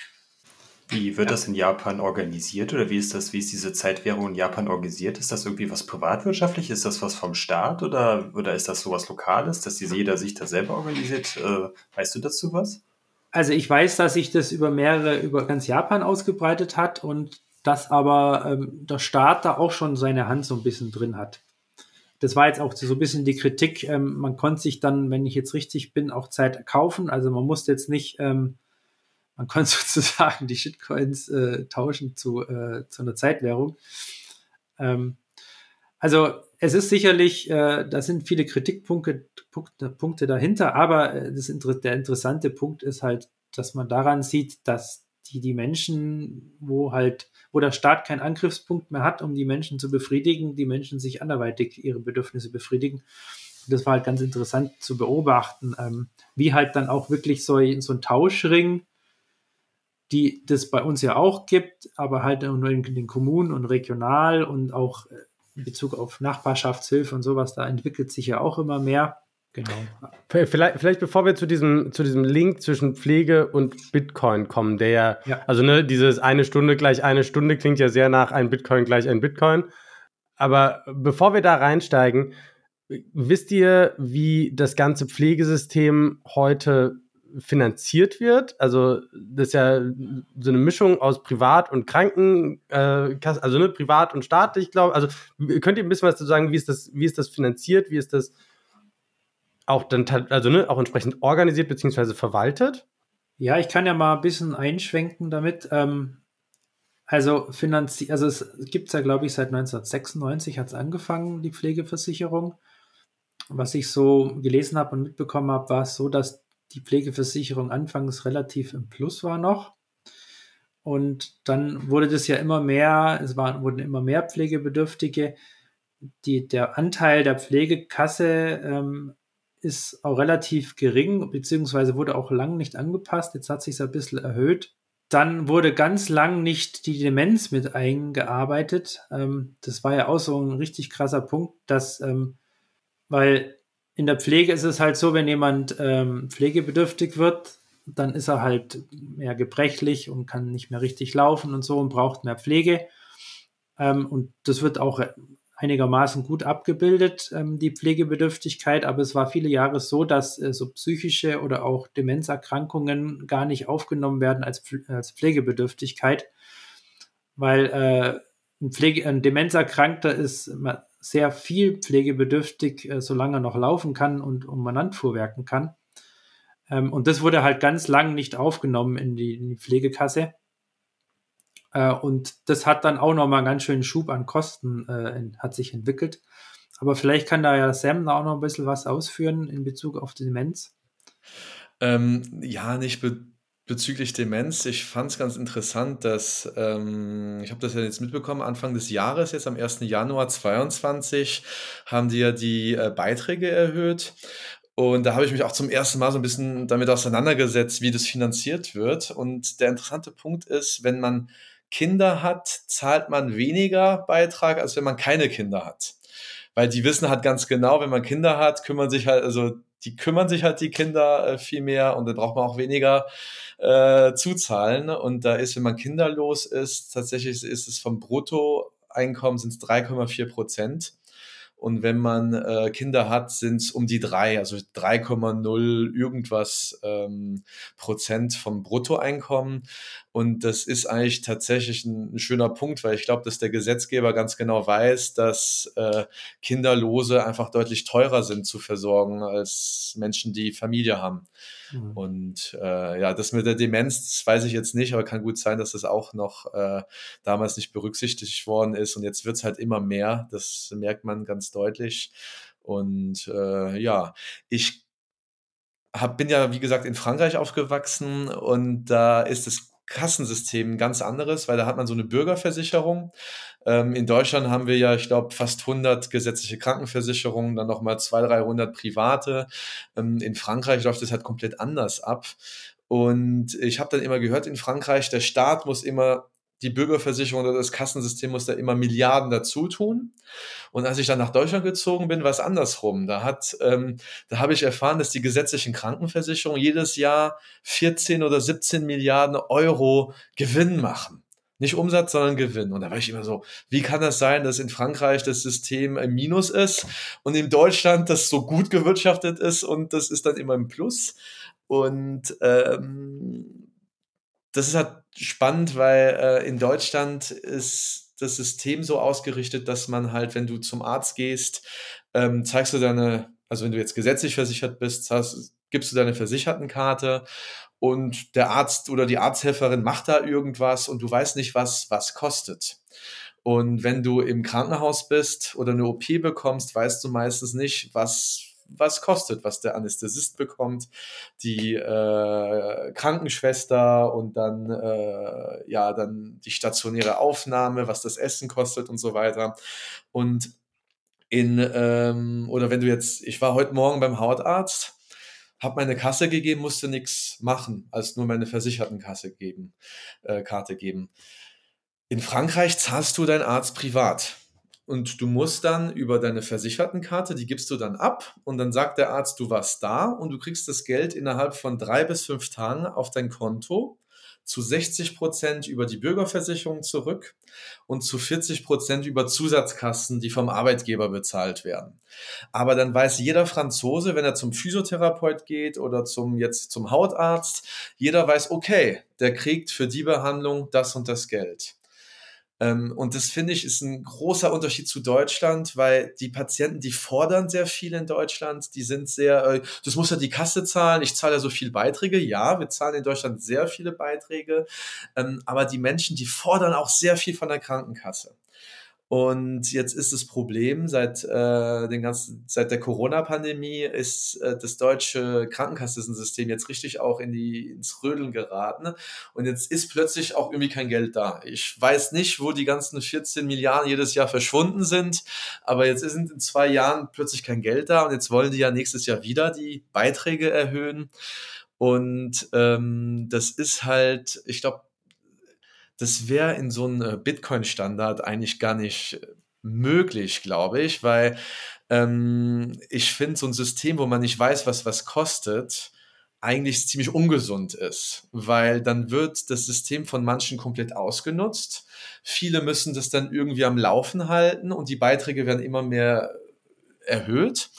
Wie wird ja. das in Japan organisiert oder wie ist das, wie ist diese Zeitwährung in Japan organisiert? Ist das irgendwie was privatwirtschaftlich? Ist das was vom Staat oder, oder ist das sowas Lokales, dass die, jeder sich da selber organisiert? Äh, weißt du dazu was? Also ich weiß, dass sich das über mehrere, über ganz Japan ausgebreitet hat und dass aber ähm, der Staat da auch schon seine Hand so ein bisschen drin hat. Das war jetzt auch so ein bisschen die Kritik. Ähm, man konnte sich dann, wenn ich jetzt richtig bin, auch Zeit kaufen. Also man musste jetzt nicht, ähm, man *laughs* konnte sozusagen die Shitcoins äh, tauschen zu, äh, zu einer Zeitwährung. Ähm, also es ist sicherlich, äh, da sind viele Kritikpunkte Punkte, Punkte dahinter, aber äh, das, der interessante Punkt ist halt, dass man daran sieht, dass die, die Menschen, wo halt, wo der Staat keinen Angriffspunkt mehr hat, um die Menschen zu befriedigen, die Menschen sich anderweitig ihre Bedürfnisse befriedigen. Und das war halt ganz interessant zu beobachten, ähm, wie halt dann auch wirklich so, so ein Tauschring, die das bei uns ja auch gibt, aber halt nur in den Kommunen und regional und auch äh, in Bezug auf Nachbarschaftshilfe und sowas, da entwickelt sich ja auch immer mehr. Genau. Vielleicht, vielleicht bevor wir zu diesem, zu diesem Link zwischen Pflege und Bitcoin kommen, der ja, ja, also ne, dieses eine Stunde gleich eine Stunde klingt ja sehr nach ein Bitcoin gleich ein Bitcoin. Aber bevor wir da reinsteigen, wisst ihr, wie das ganze Pflegesystem heute finanziert wird? Also das ist ja so eine Mischung aus Privat und Kranken, äh, also ne, privat und staatlich, glaube. Also könnt ihr ein bisschen was dazu sagen, wie ist das, wie ist das finanziert, wie ist das auch dann also ne, auch entsprechend organisiert bzw. verwaltet? Ja, ich kann ja mal ein bisschen einschwenken damit. Ähm, also finanziert, also es gibt es ja, glaube ich, seit 1996 hat es angefangen, die Pflegeversicherung. Was ich so gelesen habe und mitbekommen habe, war es so, dass die Pflegeversicherung anfangs relativ im Plus war noch. Und dann wurde das ja immer mehr, es waren, wurden immer mehr Pflegebedürftige. Die, der Anteil der Pflegekasse ähm, ist auch relativ gering, beziehungsweise wurde auch lang nicht angepasst. Jetzt hat sich ein bisschen erhöht. dann wurde ganz lang nicht die Demenz mit eingearbeitet. Ähm, das war ja auch so ein richtig krasser Punkt, dass, ähm, weil in der Pflege ist es halt so, wenn jemand ähm, pflegebedürftig wird, dann ist er halt mehr gebrechlich und kann nicht mehr richtig laufen und so und braucht mehr Pflege. Ähm, und das wird auch einigermaßen gut abgebildet, ähm, die Pflegebedürftigkeit, aber es war viele Jahre so, dass äh, so psychische oder auch Demenzerkrankungen gar nicht aufgenommen werden als, als Pflegebedürftigkeit, weil äh, ein, Pflege, ein Demenzerkrankter ist sehr viel pflegebedürftig, äh, solange er noch laufen kann und umeinander fuhrwerken kann. Ähm, und das wurde halt ganz lang nicht aufgenommen in die, in die Pflegekasse. Äh, und das hat dann auch nochmal einen ganz schönen Schub an Kosten, äh, hat sich entwickelt. Aber vielleicht kann da ja Sam da auch noch ein bisschen was ausführen in Bezug auf Demenz. Ähm, ja, nicht be bezüglich Demenz. Ich fand es ganz interessant, dass, ähm, ich habe das ja jetzt mitbekommen, Anfang des Jahres, jetzt am 1. Januar 2022, haben die ja die äh, Beiträge erhöht. Und da habe ich mich auch zum ersten Mal so ein bisschen damit auseinandergesetzt, wie das finanziert wird. Und der interessante Punkt ist, wenn man Kinder hat, zahlt man weniger Beitrag, als wenn man keine Kinder hat. Weil die wissen halt ganz genau, wenn man Kinder hat, kümmern sich halt, also die kümmern sich halt die Kinder äh, viel mehr und dann braucht man auch weniger äh, zuzahlen. Und da ist, wenn man kinderlos ist, tatsächlich ist es vom Bruttoeinkommen sind es 3,4 Prozent. Und wenn man äh, Kinder hat, sind es um die drei, also 3,0 irgendwas ähm, Prozent vom Bruttoeinkommen. Und das ist eigentlich tatsächlich ein, ein schöner Punkt, weil ich glaube, dass der Gesetzgeber ganz genau weiß, dass äh, Kinderlose einfach deutlich teurer sind zu versorgen als Menschen, die Familie haben. Mhm. Und äh, ja, das mit der Demenz, das weiß ich jetzt nicht, aber kann gut sein, dass das auch noch äh, damals nicht berücksichtigt worden ist. Und jetzt wird es halt immer mehr. Das merkt man ganz deutlich. Und äh, ja, ich hab, bin ja, wie gesagt, in Frankreich aufgewachsen und da ist das Kassensystem ein ganz anderes, weil da hat man so eine Bürgerversicherung. Ähm, in Deutschland haben wir ja, ich glaube, fast 100 gesetzliche Krankenversicherungen, dann nochmal 200, 300 private. Ähm, in Frankreich läuft es halt komplett anders ab. Und ich habe dann immer gehört, in Frankreich, der Staat muss immer die Bürgerversicherung oder das Kassensystem muss da immer Milliarden dazu tun. Und als ich dann nach Deutschland gezogen bin, war es andersrum. Da hat, ähm, da habe ich erfahren, dass die gesetzlichen Krankenversicherungen jedes Jahr 14 oder 17 Milliarden Euro Gewinn machen. Nicht Umsatz, sondern Gewinn. Und da war ich immer so, wie kann das sein, dass in Frankreich das System im Minus ist und in Deutschland das so gut gewirtschaftet ist und das ist dann immer im Plus. Und ähm, das ist halt spannend, weil äh, in Deutschland ist das System so ausgerichtet, dass man halt, wenn du zum Arzt gehst, ähm, zeigst du deine, also wenn du jetzt gesetzlich versichert bist, zahlst, gibst du deine Versichertenkarte und der Arzt oder die Arzthelferin macht da irgendwas und du weißt nicht, was was kostet. Und wenn du im Krankenhaus bist oder eine OP bekommst, weißt du meistens nicht, was was kostet, was der Anästhesist bekommt, die äh, Krankenschwester und dann äh, ja dann die stationäre Aufnahme, was das Essen kostet und so weiter. Und in ähm, oder wenn du jetzt, ich war heute Morgen beim Hautarzt, habe meine Kasse gegeben, musste nichts machen, als nur meine Versichertenkasse geben, äh, Karte geben. In Frankreich zahlst du deinen Arzt privat. Und du musst dann über deine Versichertenkarte, die gibst du dann ab und dann sagt der Arzt, du warst da und du kriegst das Geld innerhalb von drei bis fünf Tagen auf dein Konto zu 60 Prozent über die Bürgerversicherung zurück und zu 40 Prozent über Zusatzkassen, die vom Arbeitgeber bezahlt werden. Aber dann weiß jeder Franzose, wenn er zum Physiotherapeut geht oder zum, jetzt zum Hautarzt, jeder weiß, okay, der kriegt für die Behandlung das und das Geld. Ähm, und das finde ich ist ein großer Unterschied zu Deutschland, weil die Patienten, die fordern sehr viel in Deutschland, die sind sehr, äh, das muss ja die Kasse zahlen, ich zahle ja so viel Beiträge. Ja, wir zahlen in Deutschland sehr viele Beiträge, ähm, aber die Menschen, die fordern auch sehr viel von der Krankenkasse. Und jetzt ist das Problem, seit, äh, den ganzen, seit der Corona-Pandemie ist äh, das deutsche Krankenkassensystem jetzt richtig auch in die, ins Rödeln geraten. Und jetzt ist plötzlich auch irgendwie kein Geld da. Ich weiß nicht, wo die ganzen 14 Milliarden jedes Jahr verschwunden sind, aber jetzt sind in zwei Jahren plötzlich kein Geld da und jetzt wollen die ja nächstes Jahr wieder die Beiträge erhöhen. Und ähm, das ist halt, ich glaube, das wäre in so einem Bitcoin-Standard eigentlich gar nicht möglich, glaube ich, weil ähm, ich finde, so ein System, wo man nicht weiß, was was kostet, eigentlich ziemlich ungesund ist, weil dann wird das System von manchen komplett ausgenutzt. Viele müssen das dann irgendwie am Laufen halten und die Beiträge werden immer mehr erhöht.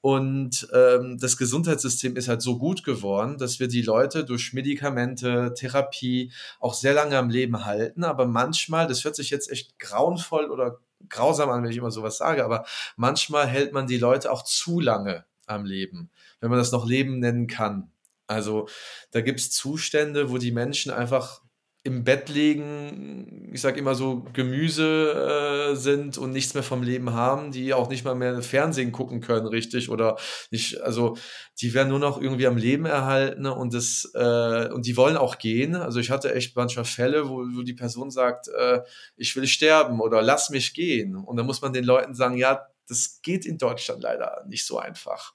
Und ähm, das Gesundheitssystem ist halt so gut geworden, dass wir die Leute durch Medikamente, Therapie auch sehr lange am Leben halten. Aber manchmal, das hört sich jetzt echt grauenvoll oder grausam an, wenn ich immer sowas sage, aber manchmal hält man die Leute auch zu lange am Leben, wenn man das noch Leben nennen kann. Also da gibt es Zustände, wo die Menschen einfach im Bett liegen, ich sage immer so, Gemüse äh, sind und nichts mehr vom Leben haben, die auch nicht mal mehr Fernsehen gucken können, richtig, oder nicht, also die werden nur noch irgendwie am Leben erhalten und das, äh, und die wollen auch gehen. Also ich hatte echt manchmal Fälle, wo, wo die Person sagt, äh, ich will sterben oder lass mich gehen. Und dann muss man den Leuten sagen, ja, das geht in Deutschland leider nicht so einfach.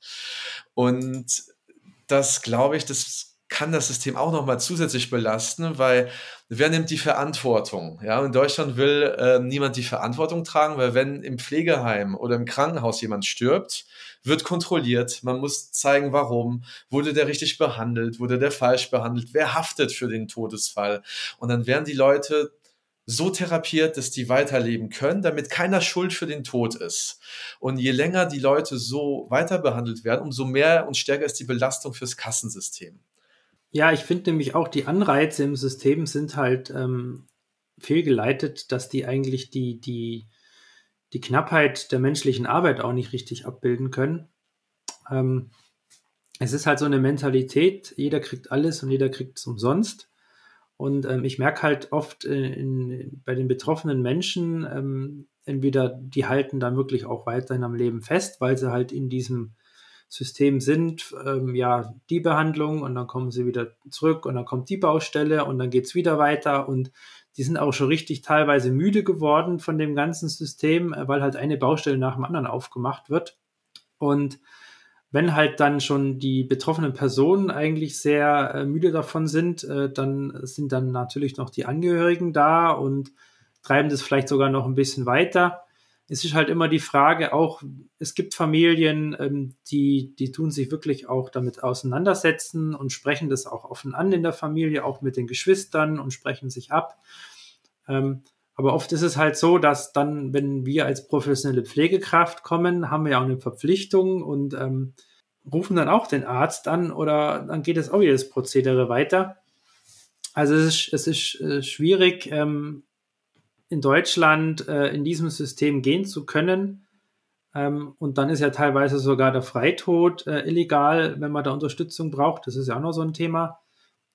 Und das glaube ich, das kann das System auch nochmal zusätzlich belasten, weil wer nimmt die Verantwortung? Ja, in Deutschland will äh, niemand die Verantwortung tragen, weil wenn im Pflegeheim oder im Krankenhaus jemand stirbt, wird kontrolliert. Man muss zeigen, warum. Wurde der richtig behandelt? Wurde der falsch behandelt? Wer haftet für den Todesfall? Und dann werden die Leute so therapiert, dass die weiterleben können, damit keiner schuld für den Tod ist. Und je länger die Leute so weiter behandelt werden, umso mehr und stärker ist die Belastung fürs Kassensystem. Ja, ich finde nämlich auch, die Anreize im System sind halt ähm, fehlgeleitet, dass die eigentlich die, die, die Knappheit der menschlichen Arbeit auch nicht richtig abbilden können. Ähm, es ist halt so eine Mentalität, jeder kriegt alles und jeder kriegt es umsonst. Und ähm, ich merke halt oft äh, in, bei den betroffenen Menschen, ähm, entweder die halten dann wirklich auch weiterhin am Leben fest, weil sie halt in diesem System sind, ähm, ja, die Behandlung und dann kommen sie wieder zurück und dann kommt die Baustelle und dann geht es wieder weiter und die sind auch schon richtig teilweise müde geworden von dem ganzen System, äh, weil halt eine Baustelle nach dem anderen aufgemacht wird. Und wenn halt dann schon die betroffenen Personen eigentlich sehr äh, müde davon sind, äh, dann sind dann natürlich noch die Angehörigen da und treiben das vielleicht sogar noch ein bisschen weiter es ist halt immer die Frage, auch es gibt Familien, ähm, die, die tun sich wirklich auch damit auseinandersetzen und sprechen das auch offen an in der Familie, auch mit den Geschwistern und sprechen sich ab. Ähm, aber oft ist es halt so, dass dann, wenn wir als professionelle Pflegekraft kommen, haben wir ja auch eine Verpflichtung und ähm, rufen dann auch den Arzt an oder dann geht es auch das Prozedere weiter. Also es ist, es ist äh, schwierig, ähm, in Deutschland äh, in diesem System gehen zu können. Ähm, und dann ist ja teilweise sogar der Freitod äh, illegal, wenn man da Unterstützung braucht. Das ist ja auch noch so ein Thema.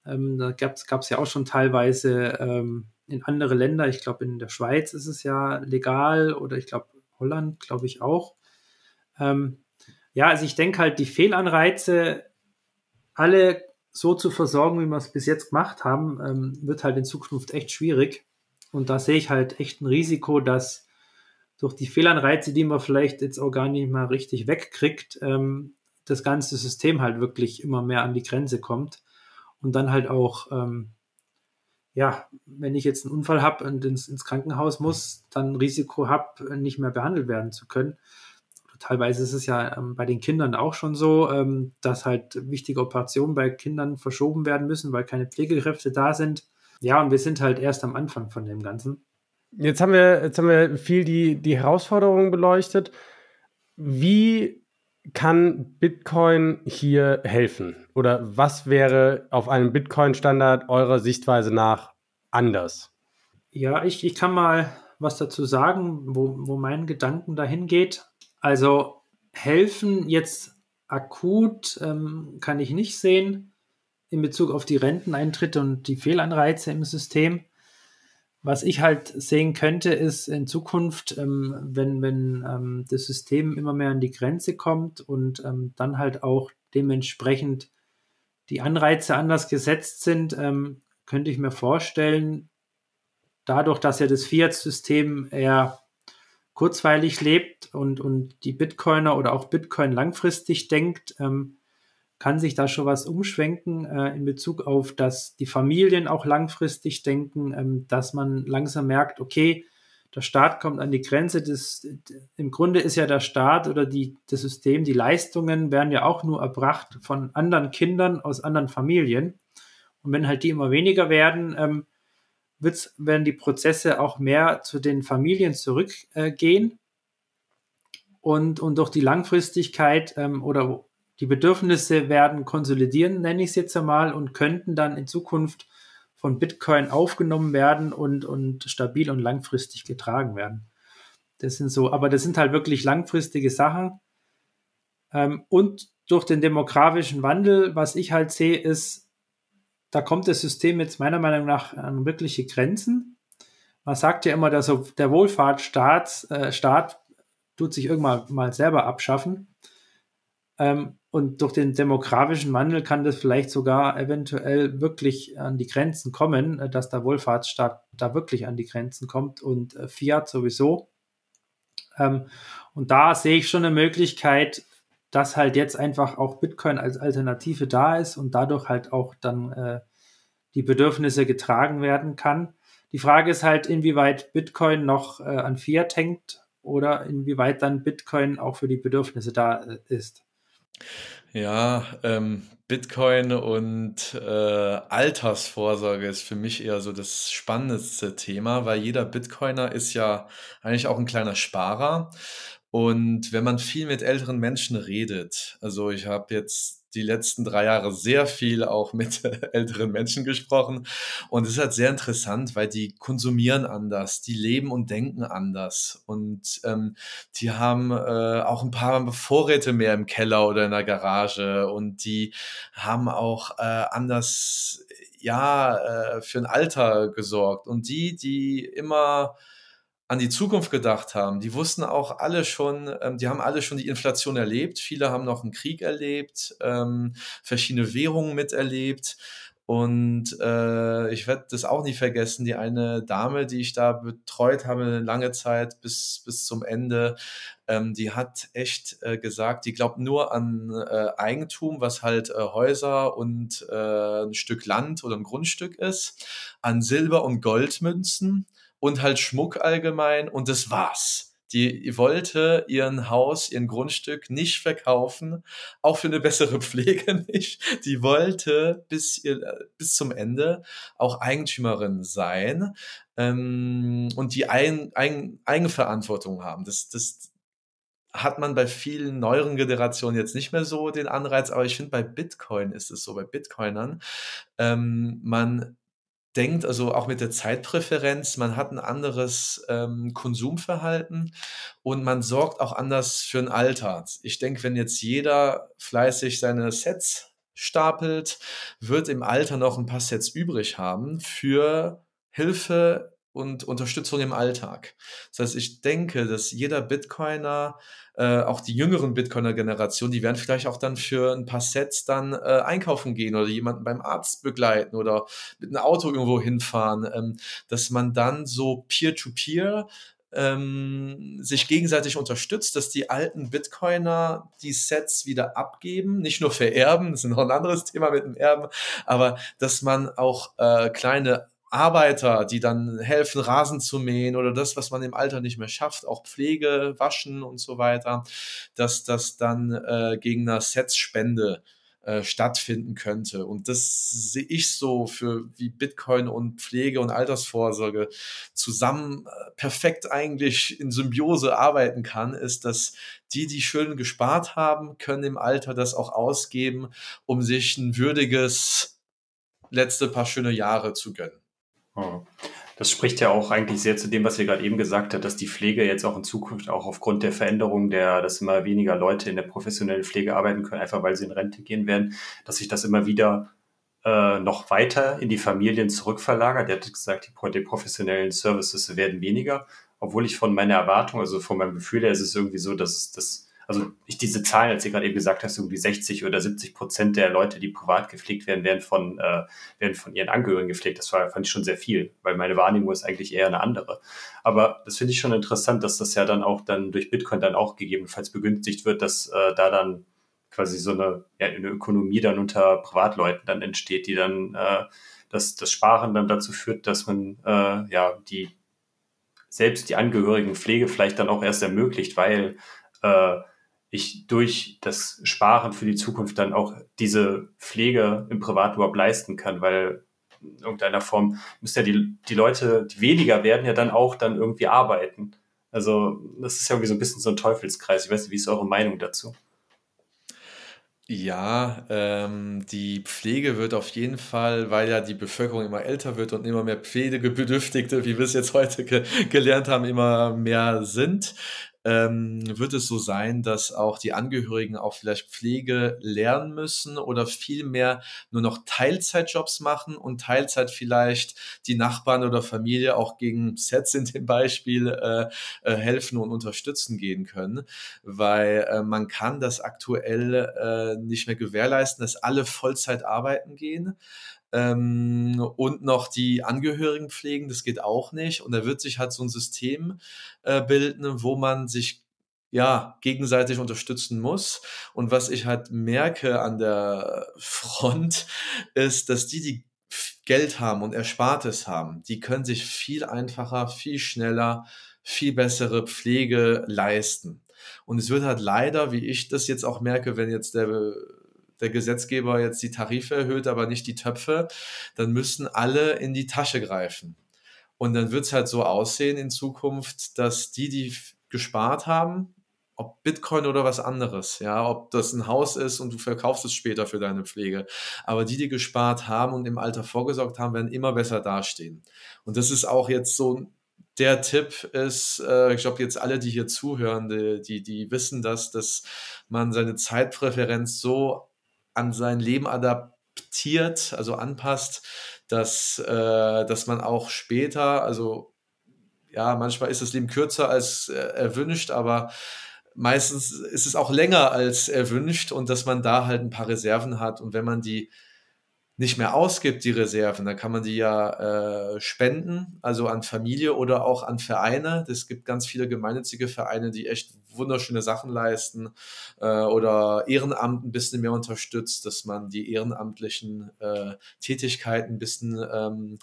Ähm, da gab es ja auch schon teilweise ähm, in andere Länder. Ich glaube, in der Schweiz ist es ja legal oder ich glaube, Holland, glaube ich auch. Ähm, ja, also ich denke halt, die Fehlanreize, alle so zu versorgen, wie wir es bis jetzt gemacht haben, ähm, wird halt in Zukunft echt schwierig. Und da sehe ich halt echt ein Risiko, dass durch die Fehlanreize, die man vielleicht jetzt auch gar nicht mal richtig wegkriegt, ähm, das ganze System halt wirklich immer mehr an die Grenze kommt. Und dann halt auch, ähm, ja, wenn ich jetzt einen Unfall habe und ins, ins, Krankenhaus muss, dann Risiko habe, nicht mehr behandelt werden zu können. Teilweise ist es ja ähm, bei den Kindern auch schon so, ähm, dass halt wichtige Operationen bei Kindern verschoben werden müssen, weil keine Pflegekräfte da sind. Ja, und wir sind halt erst am Anfang von dem Ganzen. Jetzt haben wir, jetzt haben wir viel die, die Herausforderungen beleuchtet. Wie kann Bitcoin hier helfen? Oder was wäre auf einem Bitcoin-Standard eurer Sichtweise nach anders? Ja, ich, ich kann mal was dazu sagen, wo, wo mein Gedanken dahin geht. Also helfen jetzt akut ähm, kann ich nicht sehen in Bezug auf die Renteneintritte und die Fehlanreize im System. Was ich halt sehen könnte, ist in Zukunft, ähm, wenn, wenn ähm, das System immer mehr an die Grenze kommt und ähm, dann halt auch dementsprechend die Anreize anders gesetzt sind, ähm, könnte ich mir vorstellen, dadurch, dass ja das Fiat-System eher kurzweilig lebt und, und die Bitcoiner oder auch Bitcoin langfristig denkt, ähm, kann sich da schon was umschwenken äh, in Bezug auf, dass die Familien auch langfristig denken, ähm, dass man langsam merkt, okay, der Staat kommt an die Grenze. Des, Im Grunde ist ja der Staat oder die, das System, die Leistungen werden ja auch nur erbracht von anderen Kindern aus anderen Familien. Und wenn halt die immer weniger werden, ähm, wird's, werden die Prozesse auch mehr zu den Familien zurückgehen. Äh, und, und durch die Langfristigkeit ähm, oder die Bedürfnisse werden konsolidieren, nenne ich es jetzt einmal, und könnten dann in Zukunft von Bitcoin aufgenommen werden und, und stabil und langfristig getragen werden. Das sind so, aber das sind halt wirklich langfristige Sachen. Ähm, und durch den demografischen Wandel, was ich halt sehe, ist, da kommt das System jetzt meiner Meinung nach an wirkliche Grenzen. Man sagt ja immer, dass der Wohlfahrtsstaat äh, Staat tut sich irgendwann mal selber abschaffen. Ähm, und durch den demografischen Wandel kann das vielleicht sogar eventuell wirklich an die Grenzen kommen, äh, dass der Wohlfahrtsstaat da wirklich an die Grenzen kommt und äh, Fiat sowieso. Ähm, und da sehe ich schon eine Möglichkeit, dass halt jetzt einfach auch Bitcoin als Alternative da ist und dadurch halt auch dann äh, die Bedürfnisse getragen werden kann. Die Frage ist halt, inwieweit Bitcoin noch an Fiat hängt oder inwieweit dann Bitcoin auch für die Bedürfnisse da ist. Ja, ähm, Bitcoin und äh, Altersvorsorge ist für mich eher so das spannendste Thema, weil jeder Bitcoiner ist ja eigentlich auch ein kleiner Sparer. Und wenn man viel mit älteren Menschen redet, also ich habe jetzt die letzten drei Jahre sehr viel auch mit *laughs* älteren Menschen gesprochen. Und es ist halt sehr interessant, weil die konsumieren anders, die leben und denken anders. Und ähm, die haben äh, auch ein paar Vorräte mehr im Keller oder in der Garage. Und die haben auch äh, anders, ja, äh, für ein Alter gesorgt. Und die, die immer an die Zukunft gedacht haben. Die wussten auch alle schon, ähm, die haben alle schon die Inflation erlebt. Viele haben noch einen Krieg erlebt, ähm, verschiedene Währungen miterlebt. Und äh, ich werde das auch nie vergessen. Die eine Dame, die ich da betreut habe, eine lange Zeit bis, bis zum Ende, ähm, die hat echt äh, gesagt, die glaubt nur an äh, Eigentum, was halt äh, Häuser und äh, ein Stück Land oder ein Grundstück ist, an Silber- und Goldmünzen und halt Schmuck allgemein und das war's. Die wollte ihren Haus, ihren Grundstück nicht verkaufen, auch für eine bessere *laughs* Pflege nicht. Die wollte bis, ihr, bis zum Ende auch Eigentümerin sein ähm, und die Eigen, Eigen, Eigenverantwortung haben. Das, das hat man bei vielen neueren Generationen jetzt nicht mehr so den Anreiz, aber ich finde, bei Bitcoin ist es so, bei Bitcoinern, ähm, man denkt, also auch mit der Zeitpräferenz, man hat ein anderes ähm, Konsumverhalten und man sorgt auch anders für ein Alter. Ich denke, wenn jetzt jeder fleißig seine Sets stapelt, wird im Alter noch ein paar Sets übrig haben für Hilfe und Unterstützung im Alltag. Das heißt, ich denke, dass jeder Bitcoiner, äh, auch die jüngeren Bitcoiner-Generation, die werden vielleicht auch dann für ein paar Sets dann äh, einkaufen gehen oder jemanden beim Arzt begleiten oder mit einem Auto irgendwo hinfahren, ähm, dass man dann so peer-to-peer -peer ähm, sich gegenseitig unterstützt, dass die alten Bitcoiner die Sets wieder abgeben, nicht nur vererben, das ist noch ein anderes Thema mit dem Erben, aber dass man auch äh, kleine Arbeiter, die dann helfen, Rasen zu mähen oder das, was man im Alter nicht mehr schafft, auch Pflege, Waschen und so weiter, dass das dann äh, gegen eine Setzspende äh, stattfinden könnte. Und das sehe ich so für wie Bitcoin und Pflege und Altersvorsorge zusammen äh, perfekt eigentlich in Symbiose arbeiten kann, ist, dass die, die schön gespart haben, können im Alter das auch ausgeben, um sich ein würdiges letzte paar schöne Jahre zu gönnen. Das spricht ja auch eigentlich sehr zu dem, was ihr gerade eben gesagt habt, dass die Pflege jetzt auch in Zukunft auch aufgrund der Veränderung der, dass immer weniger Leute in der professionellen Pflege arbeiten können, einfach weil sie in Rente gehen werden, dass sich das immer wieder äh, noch weiter in die Familien zurückverlagert. Er hat gesagt, die, die professionellen Services werden weniger, obwohl ich von meiner Erwartung, also von meinem Gefühl her, ist es irgendwie so, dass es das also ich diese Zahlen, als ihr gerade eben gesagt hast, irgendwie 60 oder 70 Prozent der Leute, die privat gepflegt werden, werden von, äh, werden von ihren Angehörigen gepflegt. Das war, fand ich schon sehr viel, weil meine Wahrnehmung ist eigentlich eher eine andere. Aber das finde ich schon interessant, dass das ja dann auch dann durch Bitcoin dann auch gegebenenfalls begünstigt wird, dass äh, da dann quasi so eine, ja, eine Ökonomie dann unter Privatleuten dann entsteht, die dann äh, das, das Sparen dann dazu führt, dass man äh, ja die selbst die Angehörigen Pflege vielleicht dann auch erst ermöglicht, weil äh, ich durch das Sparen für die Zukunft dann auch diese Pflege im Privat überhaupt leisten kann, weil in irgendeiner Form müssen ja die, die Leute, die weniger werden, ja dann auch dann irgendwie arbeiten. Also das ist ja irgendwie so ein bisschen so ein Teufelskreis. Ich weiß nicht, wie ist eure Meinung dazu? Ja, ähm, die Pflege wird auf jeden Fall, weil ja die Bevölkerung immer älter wird und immer mehr Pflegebedürftigte, wie wir es jetzt heute ge gelernt haben, immer mehr sind, ähm, wird es so sein, dass auch die Angehörigen auch vielleicht Pflege lernen müssen oder vielmehr nur noch Teilzeitjobs machen und Teilzeit vielleicht die Nachbarn oder Familie auch gegen Sets in dem Beispiel äh, äh, helfen und unterstützen gehen können, weil äh, man kann das aktuell äh, nicht mehr gewährleisten, dass alle Vollzeit arbeiten gehen ähm, und noch die Angehörigen pflegen, das geht auch nicht. Und da wird sich halt so ein System äh, bilden, wo man sich ja, gegenseitig unterstützen muss. Und was ich halt merke an der Front, *laughs* ist, dass die, die Geld haben und Erspartes haben, die können sich viel einfacher, viel schneller, viel bessere Pflege leisten. Und es wird halt leider, wie ich das jetzt auch merke, wenn jetzt der der Gesetzgeber jetzt die Tarife erhöht, aber nicht die Töpfe, dann müssen alle in die Tasche greifen. Und dann wird es halt so aussehen in Zukunft, dass die, die gespart haben, ob Bitcoin oder was anderes, ja, ob das ein Haus ist und du verkaufst es später für deine Pflege. Aber die, die gespart haben und im Alter vorgesorgt haben, werden immer besser dastehen. Und das ist auch jetzt so der Tipp ist, äh, ich glaube, jetzt alle, die hier zuhören, die, die, die wissen das, dass man seine Zeitpräferenz so an sein Leben adaptiert, also anpasst, dass, äh, dass man auch später, also ja, manchmal ist das Leben kürzer als äh, erwünscht, aber meistens ist es auch länger als erwünscht und dass man da halt ein paar Reserven hat und wenn man die nicht mehr ausgibt, die Reserven, dann kann man die ja äh, spenden, also an Familie oder auch an Vereine. Es gibt ganz viele gemeinnützige Vereine, die echt wunderschöne Sachen leisten äh, oder Ehrenamt ein bisschen mehr unterstützt, dass man die ehrenamtlichen äh, Tätigkeiten ein bisschen ähm,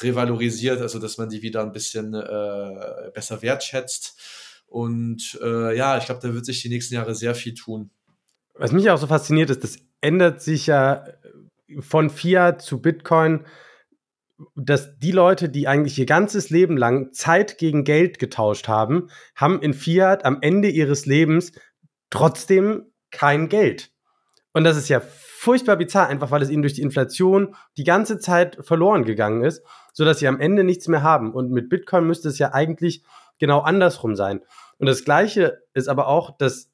revalorisiert, also dass man die wieder ein bisschen äh, besser wertschätzt. Und äh, ja, ich glaube, da wird sich die nächsten Jahre sehr viel tun. Was mich auch so fasziniert ist, das ändert sich ja von Fiat zu Bitcoin, dass die Leute, die eigentlich ihr ganzes Leben lang Zeit gegen Geld getauscht haben, haben in Fiat am Ende ihres Lebens trotzdem kein Geld. Und das ist ja furchtbar bizarr, einfach weil es ihnen durch die Inflation die ganze Zeit verloren gegangen ist, sodass sie am Ende nichts mehr haben. Und mit Bitcoin müsste es ja eigentlich genau andersrum sein. Und das Gleiche ist aber auch, dass,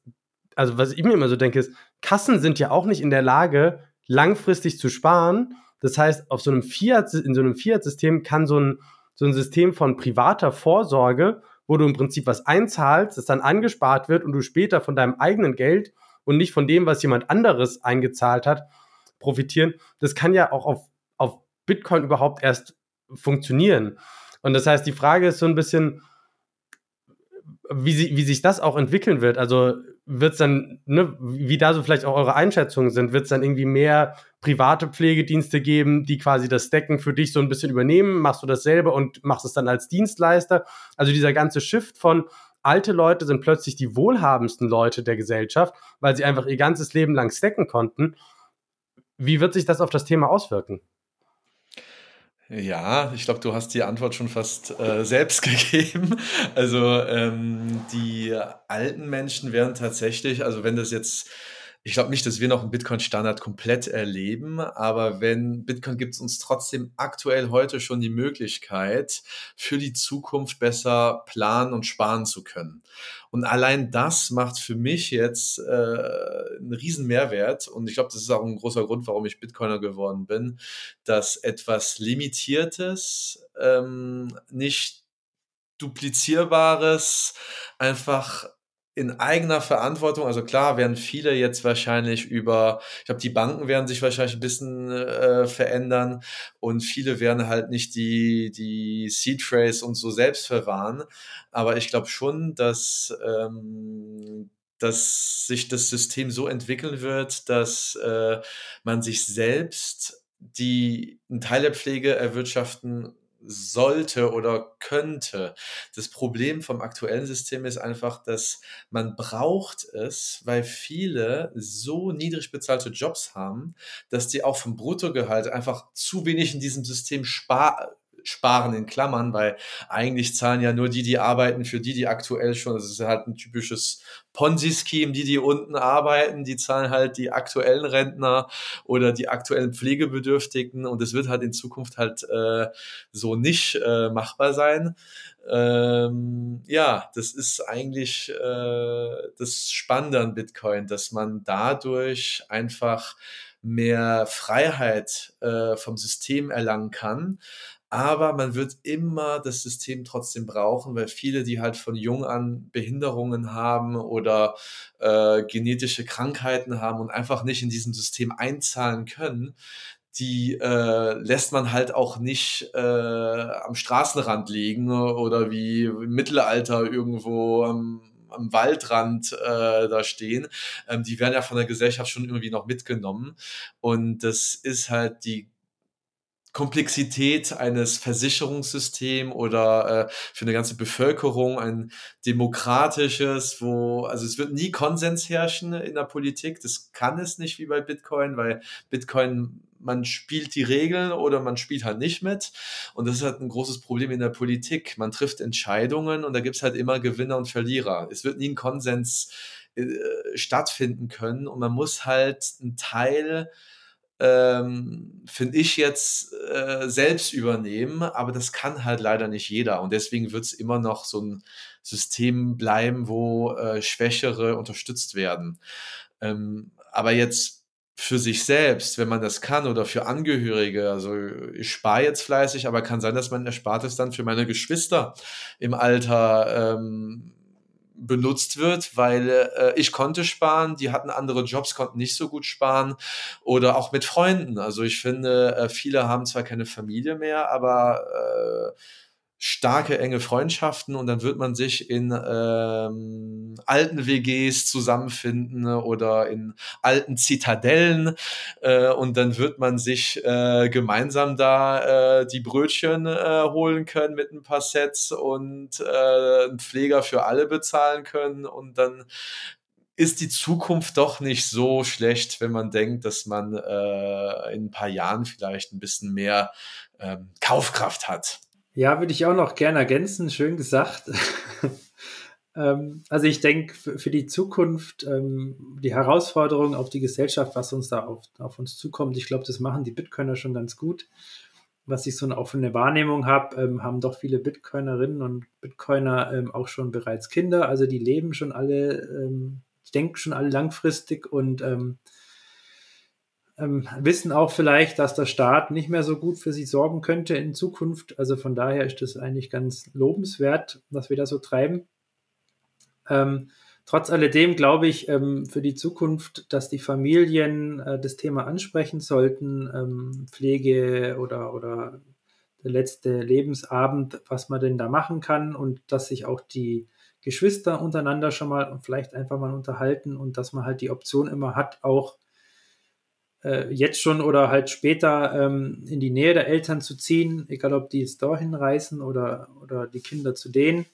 also was ich mir immer so denke, ist, Kassen sind ja auch nicht in der Lage, langfristig zu sparen. Das heißt, auf so einem Fiat, in so einem Fiat-System kann so ein, so ein System von privater Vorsorge, wo du im Prinzip was einzahlst, das dann angespart wird und du später von deinem eigenen Geld und nicht von dem, was jemand anderes eingezahlt hat, profitieren. Das kann ja auch auf, auf Bitcoin überhaupt erst funktionieren. Und das heißt, die Frage ist so ein bisschen, wie, sie, wie sich das auch entwickeln wird. Also wird es dann, ne, wie da so vielleicht auch eure Einschätzungen sind, wird es dann irgendwie mehr private Pflegedienste geben, die quasi das Decken für dich so ein bisschen übernehmen? Machst du das selber und machst es dann als Dienstleister? Also dieser ganze Shift von alte Leute sind plötzlich die wohlhabendsten Leute der Gesellschaft, weil sie einfach ihr ganzes Leben lang stacken konnten. Wie wird sich das auf das Thema auswirken? Ja, ich glaube, du hast die Antwort schon fast äh, selbst *laughs* gegeben. Also ähm, die alten Menschen werden tatsächlich, also wenn das jetzt ich glaube nicht, dass wir noch einen Bitcoin-Standard komplett erleben, aber wenn Bitcoin gibt es uns trotzdem aktuell heute schon die Möglichkeit, für die Zukunft besser planen und sparen zu können. Und allein das macht für mich jetzt äh, einen riesen Mehrwert. Und ich glaube, das ist auch ein großer Grund, warum ich Bitcoiner geworden bin, dass etwas Limitiertes ähm, nicht duplizierbares einfach in eigener Verantwortung, also klar werden viele jetzt wahrscheinlich über, ich glaube, die Banken werden sich wahrscheinlich ein bisschen äh, verändern und viele werden halt nicht die, die Seed Phrase und so selbst verwahren. Aber ich glaube schon, dass ähm, dass sich das System so entwickeln wird, dass äh, man sich selbst die einen Teil der Pflege erwirtschaften sollte oder könnte. Das Problem vom aktuellen System ist einfach, dass man braucht es, weil viele so niedrig bezahlte Jobs haben, dass die auch vom Bruttogehalt einfach zu wenig in diesem System sparen sparen in Klammern, weil eigentlich zahlen ja nur die, die arbeiten, für die, die aktuell schon, das ist halt ein typisches Ponzi-Scheme, die, die unten arbeiten, die zahlen halt die aktuellen Rentner oder die aktuellen Pflegebedürftigen und es wird halt in Zukunft halt äh, so nicht äh, machbar sein. Ähm, ja, das ist eigentlich äh, das Spannende an Bitcoin, dass man dadurch einfach mehr Freiheit äh, vom System erlangen kann, aber man wird immer das System trotzdem brauchen, weil viele, die halt von jung an Behinderungen haben oder äh, genetische Krankheiten haben und einfach nicht in diesem System einzahlen können, die äh, lässt man halt auch nicht äh, am Straßenrand liegen oder wie im Mittelalter irgendwo am, am Waldrand äh, da stehen. Ähm, die werden ja von der Gesellschaft schon irgendwie noch mitgenommen. Und das ist halt die Komplexität eines Versicherungssystems oder äh, für eine ganze Bevölkerung ein demokratisches, wo, also es wird nie Konsens herrschen in der Politik. Das kann es nicht wie bei Bitcoin, weil Bitcoin, man spielt die Regeln oder man spielt halt nicht mit. Und das ist halt ein großes Problem in der Politik. Man trifft Entscheidungen und da gibt's halt immer Gewinner und Verlierer. Es wird nie ein Konsens äh, stattfinden können und man muss halt einen Teil ähm, finde ich jetzt äh, selbst übernehmen, aber das kann halt leider nicht jeder und deswegen wird es immer noch so ein System bleiben, wo äh, Schwächere unterstützt werden. Ähm, aber jetzt für sich selbst, wenn man das kann oder für Angehörige, also ich spare jetzt fleißig, aber kann sein, dass mein Erspartes dann für meine Geschwister im Alter ähm, benutzt wird, weil äh, ich konnte sparen, die hatten andere Jobs, konnten nicht so gut sparen oder auch mit Freunden. Also ich finde, äh, viele haben zwar keine Familie mehr, aber äh, starke, enge Freundschaften und dann wird man sich in ähm, alten WGs zusammenfinden oder in alten Zitadellen äh, und dann wird man sich äh, gemeinsam da äh, die Brötchen äh, holen können mit ein paar Sets und äh, einen Pfleger für alle bezahlen können und dann ist die Zukunft doch nicht so schlecht, wenn man denkt, dass man äh, in ein paar Jahren vielleicht ein bisschen mehr ähm, Kaufkraft hat. Ja, würde ich auch noch gerne ergänzen. Schön gesagt. *laughs* ähm, also ich denke, für die Zukunft, ähm, die Herausforderung auf die Gesellschaft, was uns da auf, auf uns zukommt, ich glaube, das machen die Bitcoiner schon ganz gut. Was ich so eine offene Wahrnehmung habe, ähm, haben doch viele Bitcoinerinnen und Bitcoiner auch schon bereits Kinder. Also die leben schon alle, ich denke schon alle langfristig und ähm, wissen auch vielleicht, dass der Staat nicht mehr so gut für sie sorgen könnte in Zukunft. Also von daher ist das eigentlich ganz lobenswert, was wir da so treiben. Ähm, trotz alledem glaube ich ähm, für die Zukunft, dass die Familien äh, das Thema ansprechen sollten, ähm, Pflege oder, oder der letzte Lebensabend, was man denn da machen kann und dass sich auch die Geschwister untereinander schon mal und vielleicht einfach mal unterhalten und dass man halt die Option immer hat, auch äh, jetzt schon oder halt später ähm, in die Nähe der Eltern zu ziehen, egal ob die jetzt dahin reisen oder, oder die Kinder zu denen.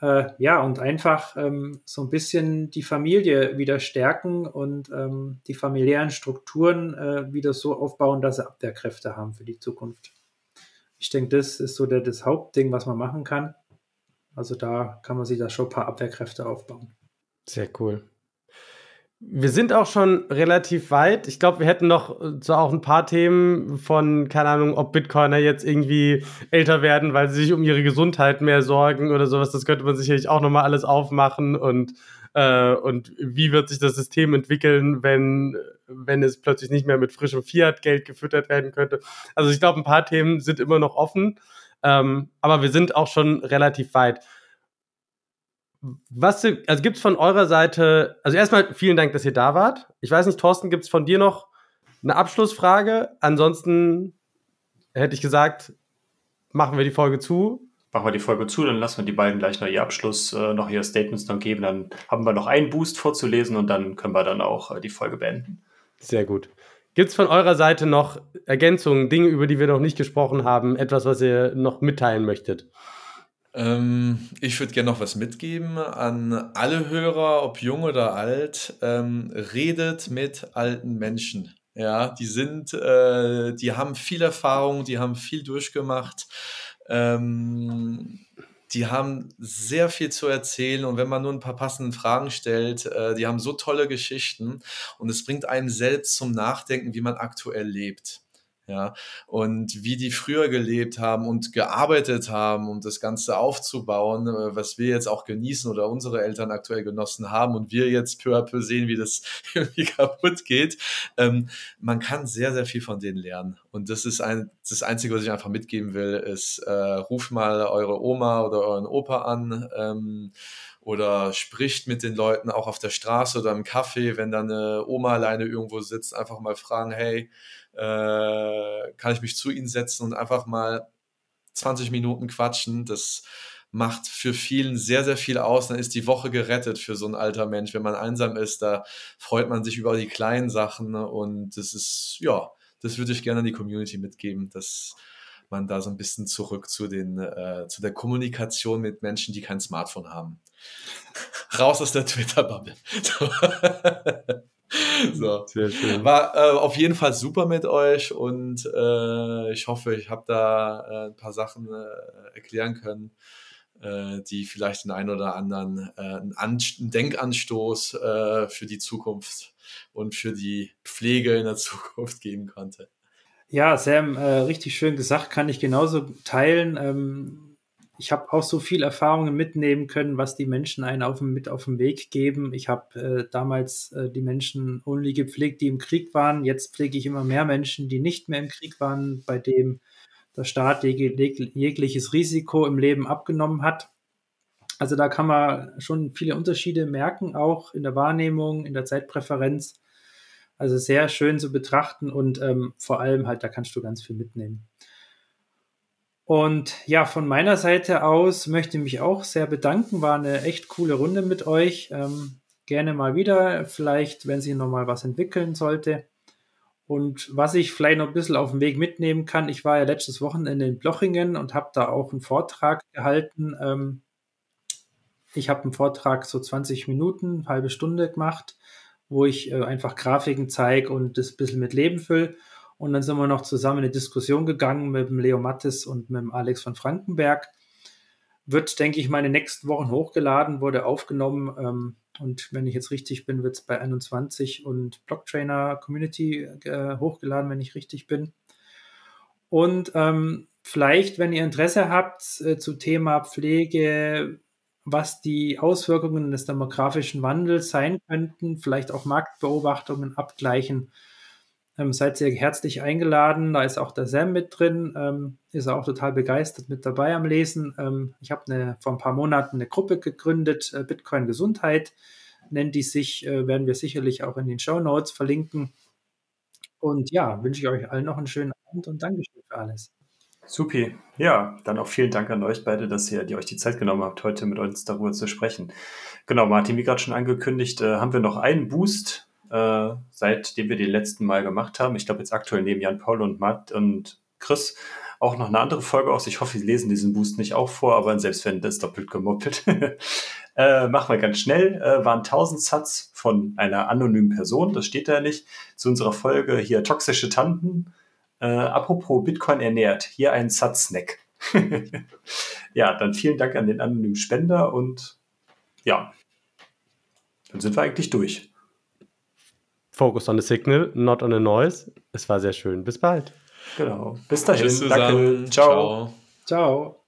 Äh, ja, und einfach ähm, so ein bisschen die Familie wieder stärken und ähm, die familiären Strukturen äh, wieder so aufbauen, dass sie Abwehrkräfte haben für die Zukunft. Ich denke, das ist so der, das Hauptding, was man machen kann. Also da kann man sich da schon ein paar Abwehrkräfte aufbauen. Sehr cool. Wir sind auch schon relativ weit. Ich glaube, wir hätten noch äh, so auch ein paar Themen von, keine Ahnung, ob Bitcoiner jetzt irgendwie älter werden, weil sie sich um ihre Gesundheit mehr sorgen oder sowas. Das könnte man sicherlich auch nochmal alles aufmachen und, äh, und wie wird sich das System entwickeln, wenn, wenn es plötzlich nicht mehr mit frischem Fiat-Geld gefüttert werden könnte. Also ich glaube, ein paar Themen sind immer noch offen, ähm, aber wir sind auch schon relativ weit. Was, also gibt es von eurer Seite, also erstmal vielen Dank, dass ihr da wart. Ich weiß nicht, Thorsten, gibt es von dir noch eine Abschlussfrage? Ansonsten hätte ich gesagt, machen wir die Folge zu. machen wir die Folge zu, dann lassen wir die beiden gleich noch ihr Abschluss, äh, noch ihr Statements dann geben. Dann haben wir noch einen Boost vorzulesen und dann können wir dann auch äh, die Folge beenden. Sehr gut. Gibt es von eurer Seite noch Ergänzungen, Dinge, über die wir noch nicht gesprochen haben, etwas, was ihr noch mitteilen möchtet? Ähm, ich würde gerne noch was mitgeben an alle Hörer, ob jung oder alt. Ähm, redet mit alten Menschen. Ja, die sind, äh, die haben viel Erfahrung, die haben viel durchgemacht. Ähm, die haben sehr viel zu erzählen und wenn man nur ein paar passende Fragen stellt, äh, die haben so tolle Geschichten und es bringt einem selbst zum Nachdenken, wie man aktuell lebt ja, und wie die früher gelebt haben und gearbeitet haben, um das Ganze aufzubauen, äh, was wir jetzt auch genießen oder unsere Eltern aktuell genossen haben und wir jetzt peu à peu sehen, wie das *laughs* irgendwie kaputt geht. Ähm, man kann sehr, sehr viel von denen lernen. Und das ist ein, das Einzige, was ich einfach mitgeben will, ist, äh, ruft mal eure Oma oder euren Opa an, ähm, oder spricht mit den Leuten auch auf der Straße oder im Café, wenn dann eine Oma alleine irgendwo sitzt, einfach mal fragen, hey, äh, kann ich mich zu ihnen setzen und einfach mal 20 Minuten quatschen. Das macht für vielen sehr, sehr viel aus. Dann ist die Woche gerettet für so ein alter Mensch. Wenn man einsam ist, da freut man sich über die kleinen Sachen und das ist, ja, das würde ich gerne an die Community mitgeben, dass man da so ein bisschen zurück zu den, äh, zu der Kommunikation mit Menschen, die kein Smartphone haben. Raus aus der Twitter-Bubble. *laughs* *laughs* So. Sehr schön. War äh, auf jeden Fall super mit euch und äh, ich hoffe, ich habe da äh, ein paar Sachen äh, erklären können, äh, die vielleicht den einen oder anderen äh, einen, An einen Denkanstoß für die Zukunft und für die Pflege in der *laughs* Zukunft geben konnte. Ja, Sam, richtig schön gesagt, kann ich genauso teilen. Ähm, ich habe auch so viel Erfahrungen mitnehmen können, was die Menschen einen auf mit auf den Weg geben. Ich habe äh, damals äh, die Menschen only gepflegt, die im Krieg waren. Jetzt pflege ich immer mehr Menschen, die nicht mehr im Krieg waren, bei dem der Staat jegliches Risiko im Leben abgenommen hat. Also da kann man schon viele Unterschiede merken, auch in der Wahrnehmung, in der Zeitpräferenz. Also sehr schön zu betrachten und ähm, vor allem halt, da kannst du ganz viel mitnehmen. Und ja, von meiner Seite aus möchte ich mich auch sehr bedanken. War eine echt coole Runde mit euch. Ähm, gerne mal wieder, vielleicht, wenn sich noch mal was entwickeln sollte. Und was ich vielleicht noch ein bisschen auf dem Weg mitnehmen kann, ich war ja letztes Wochenende in Blochingen und habe da auch einen Vortrag gehalten. Ähm, ich habe einen Vortrag so 20 Minuten, halbe Stunde gemacht, wo ich äh, einfach Grafiken zeige und das ein bisschen mit Leben fülle. Und dann sind wir noch zusammen in eine Diskussion gegangen mit dem Leo Mattes und mit dem Alex von Frankenberg. Wird, denke ich, meine nächsten Wochen hochgeladen, wurde aufgenommen. Ähm, und wenn ich jetzt richtig bin, wird es bei 21 und Blocktrainer Community äh, hochgeladen, wenn ich richtig bin. Und ähm, vielleicht, wenn ihr Interesse habt äh, zu Thema Pflege, was die Auswirkungen des demografischen Wandels sein könnten, vielleicht auch Marktbeobachtungen abgleichen, ähm, seid ihr herzlich eingeladen. Da ist auch der Sam mit drin. Ähm, ist auch total begeistert mit dabei am Lesen. Ähm, ich habe vor ein paar Monaten eine Gruppe gegründet, äh, Bitcoin Gesundheit nennt die sich, äh, werden wir sicherlich auch in den Show Notes verlinken. Und ja, wünsche ich euch allen noch einen schönen Abend und Dankeschön für alles. Supi. Ja, dann auch vielen Dank an euch beide, dass ihr die euch die Zeit genommen habt, heute mit uns darüber zu sprechen. Genau, Martin, wie gerade schon angekündigt, äh, haben wir noch einen Boost äh, seitdem wir den letzten Mal gemacht haben. Ich glaube, jetzt aktuell nehmen Jan Paul und Matt und Chris auch noch eine andere Folge aus. Ich hoffe, sie lesen diesen Boost nicht auch vor, aber selbst wenn das doppelt gemoppelt. *laughs* äh, machen wir ganz schnell. Äh, waren 1000 Satz von einer anonymen Person, das steht da nicht, zu unserer Folge hier toxische Tanten. Äh, apropos Bitcoin ernährt, hier ein Satz-Snack. *laughs* ja, dann vielen Dank an den anonymen Spender und ja, dann sind wir eigentlich durch. Focus on the signal, not on the noise. Es war sehr schön. Bis bald. Genau. Bis dahin. Danke. Ciao. Ciao.